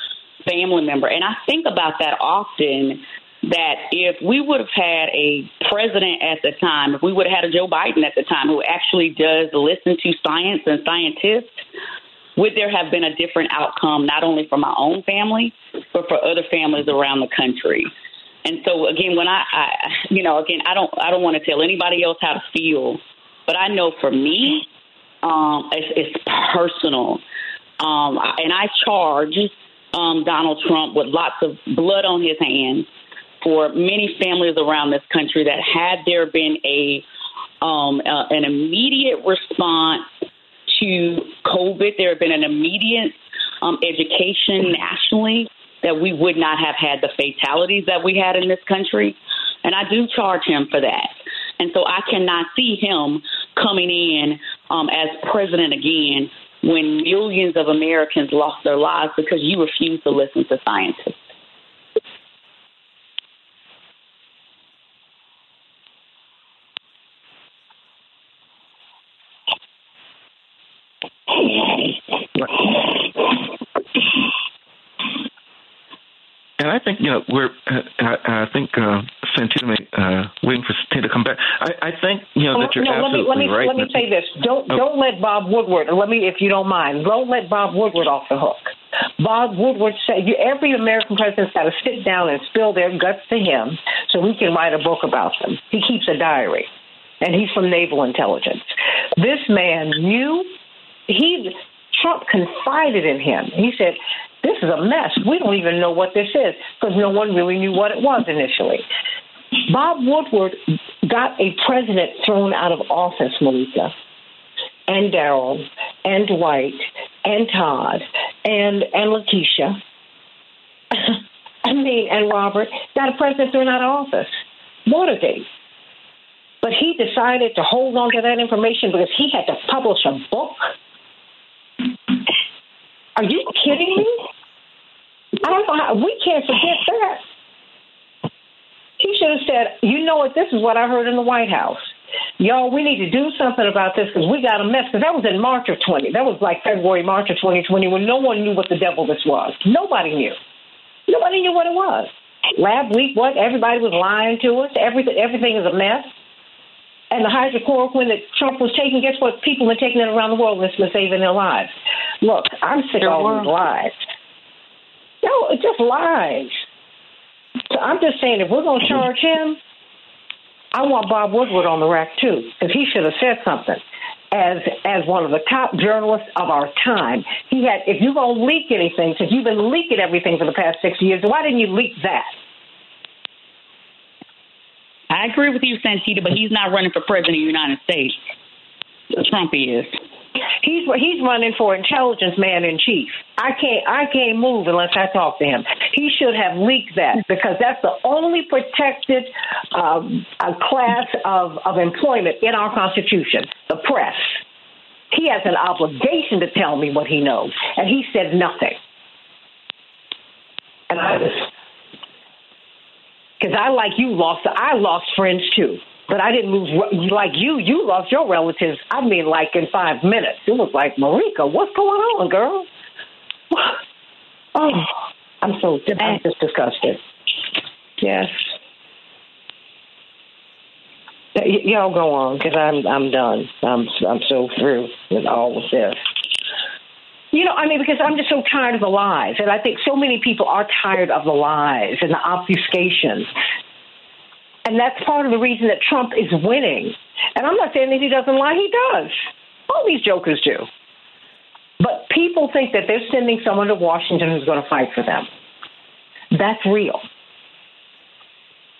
family member, and I think about that often. That if we would have had a president at the time, if we would have had a Joe Biden at the time who actually does listen to science and scientists, would there have been a different outcome not only for my own family but for other families around the country? And so again when i, I you know again i don't i don't want to tell anybody else how to feel but i know for me um it's, it's personal. Um and i charge um donald trump with lots of blood on his hands for many families around this country that had there been a um, an immediate response to COVID, there had been an immediate um, education nationally that we would not have had the fatalities that we had in this country. And I do charge him for that. And so I cannot see him coming in um, as president again when millions of Americans lost their lives because you refuse to listen to scientists. And I think you know we're. Uh, I, I think uh, Santita may, uh, waiting for Santita to come back. I, I think you know oh, that you're no, absolutely let me, let me, right. Let me say this: don't oh. don't let Bob Woodward. Let me, if you don't mind, don't let Bob Woodward off the hook. Bob Woodward said every American president's got to sit down and spill their guts to him so we can write a book about them. He keeps a diary, and he's from naval intelligence. This man knew he Trump confided in him. He said, "This is a mess. We don't even know what this is because no one really knew what it was initially." Bob Woodward got a president thrown out of office, Malika, and Daryl, and Dwight, and Todd, and and LaKeshia. I mean, and Robert got a president thrown out of office. Watergate. But he decided to hold on to that information because he had to publish a book. Are you kidding me? I don't know how we can't forget that. He should have said, "You know what? This is what I heard in the White House. Y'all, we need to do something about this because we got a mess." Because that was in March of 20. That was like February, March of 2020, when no one knew what the devil this was. Nobody knew. Nobody knew what it was. Lab week, what? Everybody was lying to us. Everything, everything is a mess. And the hydrochloroquine that Trump was taking, guess what? People are taking it around the world and it's saving their lives. Look, I'm sick of all these lies. No, it's just lies. So I'm just saying, if we're going to mm-hmm. charge him, I want Bob Woodward on the rack too, because he should have said something. As as one of the top journalists of our time, he had. If you're going to leak anything, since you've been leaking everything for the past six years, why didn't you leak that? I agree with you, Santita, but he's not running for president of the United States. Trump is. He's he's running for intelligence man in chief. I can't I can't move unless I talk to him. He should have leaked that because that's the only protected um, class of of employment in our Constitution, the press. He has an obligation to tell me what he knows, and he said nothing. And I because I like you lost I lost friends too. But I didn't lose like you. You lost your relatives. I mean, like in five minutes. It was like Merika, what's going on, girl? Oh, I'm so I'm just disgusted. Yes. Y- y'all go on because I'm I'm done. I'm I'm so through with all of this. You know, I mean, because I'm just so tired of the lies, and I think so many people are tired of the lies and the obfuscations. And that's part of the reason that Trump is winning. And I'm not saying that he doesn't lie, he does. All these jokers do. But people think that they're sending someone to Washington who's going to fight for them. That's real.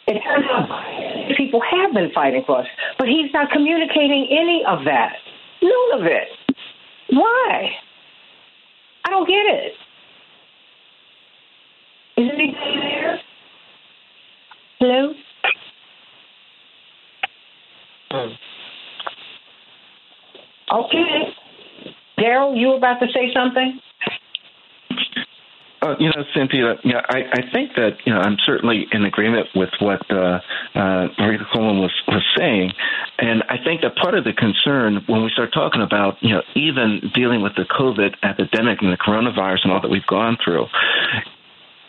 It turns out people have been fighting for us, but he's not communicating any of that. None of it. Why? I don't get it. Is anybody there? Hello? Hmm. Okay. Daryl, you were about to say something? Uh, you know, Cynthia, yeah, I, I think that you know I'm certainly in agreement with what uh, uh, Maria Coleman was was saying, and I think that part of the concern when we start talking about you know even dealing with the COVID epidemic and the coronavirus and all that we've gone through,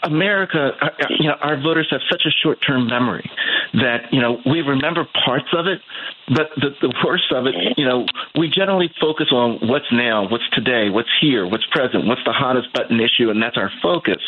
America, uh, uh, you know, our voters have such a short-term memory that you know we remember parts of it, but the, the worst of it, you know, we generally focus on what's now, what's today, what's here, what's present, what's the hottest button issue, and that's our focus.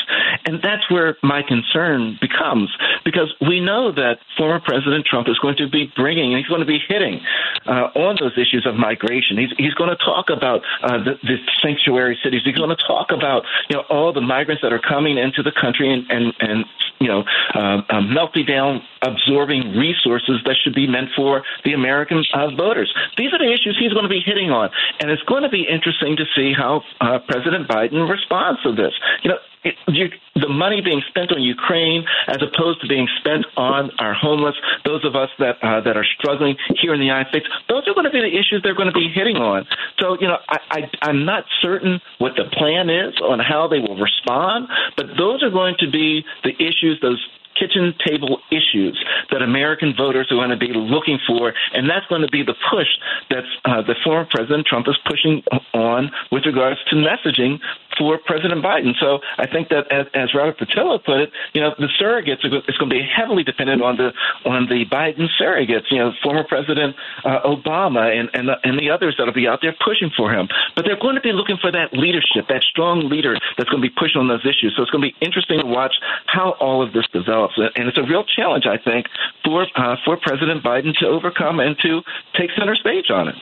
And that's where my concern becomes because we know that former President Trump is going to be bringing, and he's going to be hitting uh, on those issues of migration. He's he's going to talk about uh, the, the sanctuary cities. He's going to talk about you know all the migrants that are coming into the country and and, and you know uh, melting down, absorbing resources that should be meant for the American uh, voters. These are the issues he's going to be hitting on, and it's going to be interesting to see how uh, President Biden responds to this. You know, it, you, the money being spent on Ukraine as opposed to being spent on our homeless, those of us that uh, that are struggling here in the United States, those are going to be the issues they're going to be hitting on. So, you know, I, I, I'm not certain what the plan is on how they will respond, but those are going to be the issues, those kitchen table issues that American voters are going to be looking for, and that's going to be the push that uh, the former President Trump is pushing on with regards to messaging for President Biden. So I think that, as, as Robert Patillo put it, you know, the surrogates are, it's going to be heavily dependent on the on the Biden surrogates. You know, former President uh, Obama and and the, and the others that'll be out there pushing for him. But they're going to be looking for that leadership, that strong leader that's going to be pushing on those issues. So it's going to be interesting to watch how all of this develops, and it's a real challenge, I think, for uh, for President Biden to overcome and to take center stage on it.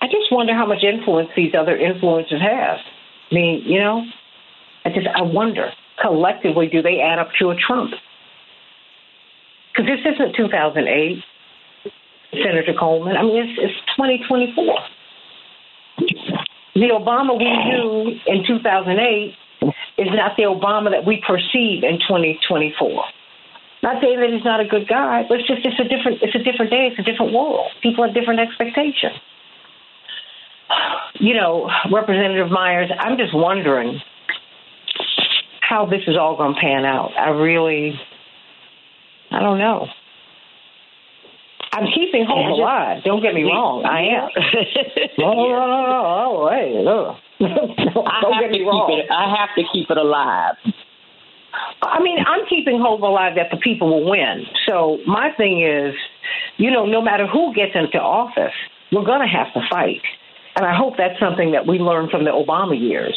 I just wonder how much influence these other influencers have. I mean, you know, I just I wonder collectively do they add up to a Trump? Because this isn't 2008, Senator Coleman. I mean, it's, it's 2024. The Obama we knew in 2008 is not the Obama that we perceive in 2024. Not saying that he's not a good guy, but it's just it's a different it's a different day, it's a different world. People have different expectations. You know, Representative Myers, I'm just wondering how this is all going to pan out. I really, I don't know. I'm keeping hope alive. Don't get me wrong. I am. no, no, no, no, no. Hey, no. Don't get me wrong. it. I have to keep it alive. I mean, I'm keeping hope alive that the people will win. So my thing is, you know, no matter who gets into office, we're going to have to fight. And I hope that's something that we learned from the Obama years.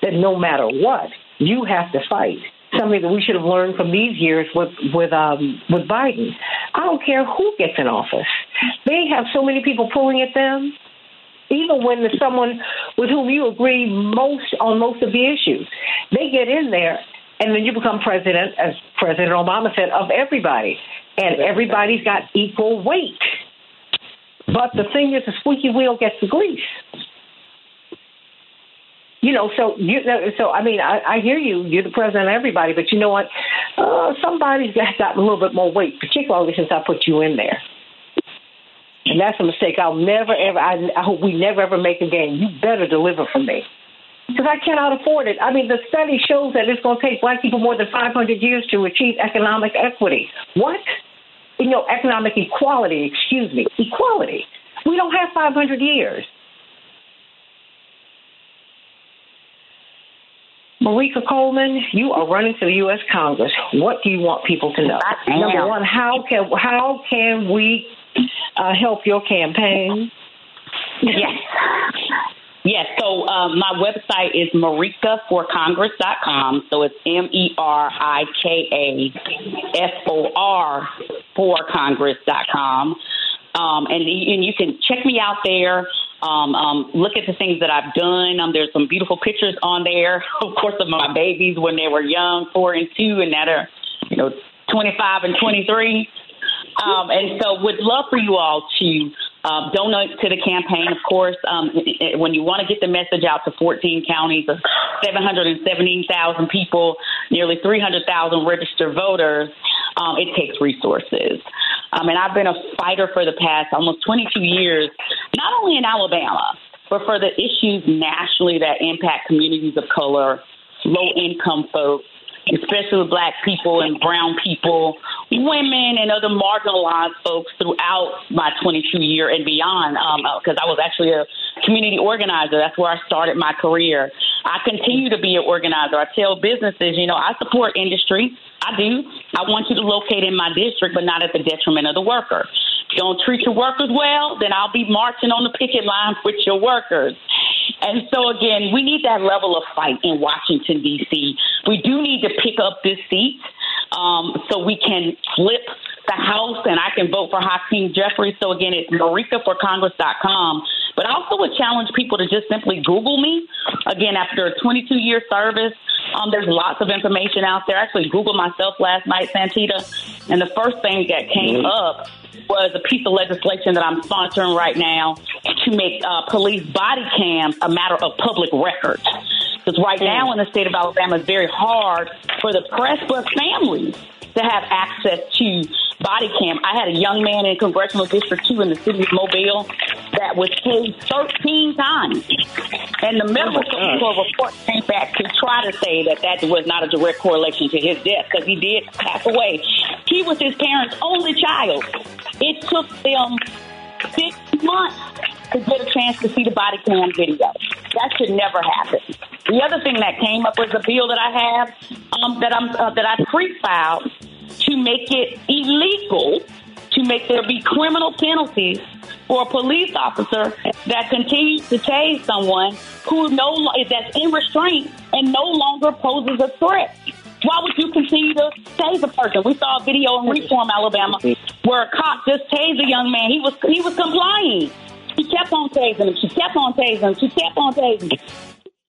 That no matter what, you have to fight. Something that we should have learned from these years with with um, with Biden. I don't care who gets in office. They have so many people pulling at them. Even when there's someone with whom you agree most on most of the issues, they get in there, and then you become president, as President Obama said, of everybody, and everybody's got equal weight. But the thing is, the squeaky wheel gets the grease. You know, so you so I mean, I, I hear you. You're the president of everybody, but you know what? Uh, somebody's got gotten a little bit more weight, particularly since I put you in there. And that's a mistake I'll never ever. I, I hope we never ever make again. You better deliver for me because I cannot afford it. I mean, the study shows that it's going to take black people more than 500 years to achieve economic equity. What? You know, economic equality. Excuse me, equality. We don't have 500 years. Merika Coleman, you are running for the U.S. Congress. What do you want people to know? Number one, how can how can we uh, help your campaign? Yes. Yes, so um, my website is merikaforcongress.com. So it's M E R I K A F O R for Congress.com. Um, and, and you can check me out there. Um, um, look at the things that I've done. Um, there's some beautiful pictures on there, of course, of my babies when they were young, four and two, and that are, you know, 25 and 23. Um, and so would love for you all to uh, donate to the campaign, of course. Um, when you want to get the message out to 14 counties of 717,000 people, nearly 300,000 registered voters, um, it takes resources. Um, and I've been a fighter for the past almost 22 years, not only in Alabama, but for the issues nationally that impact communities of color, low income folks, especially with black people and brown people, women and other marginalized folks throughout my 22 year and beyond. Um, uh, because I was actually a community organizer. That's where I started my career. I continue to be an organizer. I tell businesses, you know, I support industry. I do. I want you to locate in my district, but not at the detriment of the worker. If you don't treat your workers well, then I'll be marching on the picket line with your workers. And so, again, we need that level of fight in Washington, D.C. We do need to pick up this seat um, so we can flip the House and I can vote for Hakeem Jeffries. So, again, it's merikaforcongress.com. But I also would challenge people to just simply Google me. Again, after a 22 year service, um, there's lots of information out there. I actually Googled myself last night, Santita, and the first thing that came up was a piece of legislation that I'm sponsoring right now to make uh, police body cams a matter of public record. Because right now in the state of Alabama, it's very hard for the press but families to have access to body cam. I had a young man in Congressional District 2 in the city of Mobile that was tased 13 times. And the oh, medical report came back to try to say that that was not a direct correlation to his death because he did pass away. He was his parents' only child. It took them six months to get a chance to see the body cam video. That should never happen. The other thing that came up was a bill that I have um, that I'm uh, that I pre-filed to make it illegal to make there be criminal penalties for a police officer that continues to tase someone who no that's in restraint and no longer poses a threat. Why would you continue to tase a person? We saw a video in Reform, Alabama, where a cop just tased a young man. He was he was complying. She kept on tasing him. She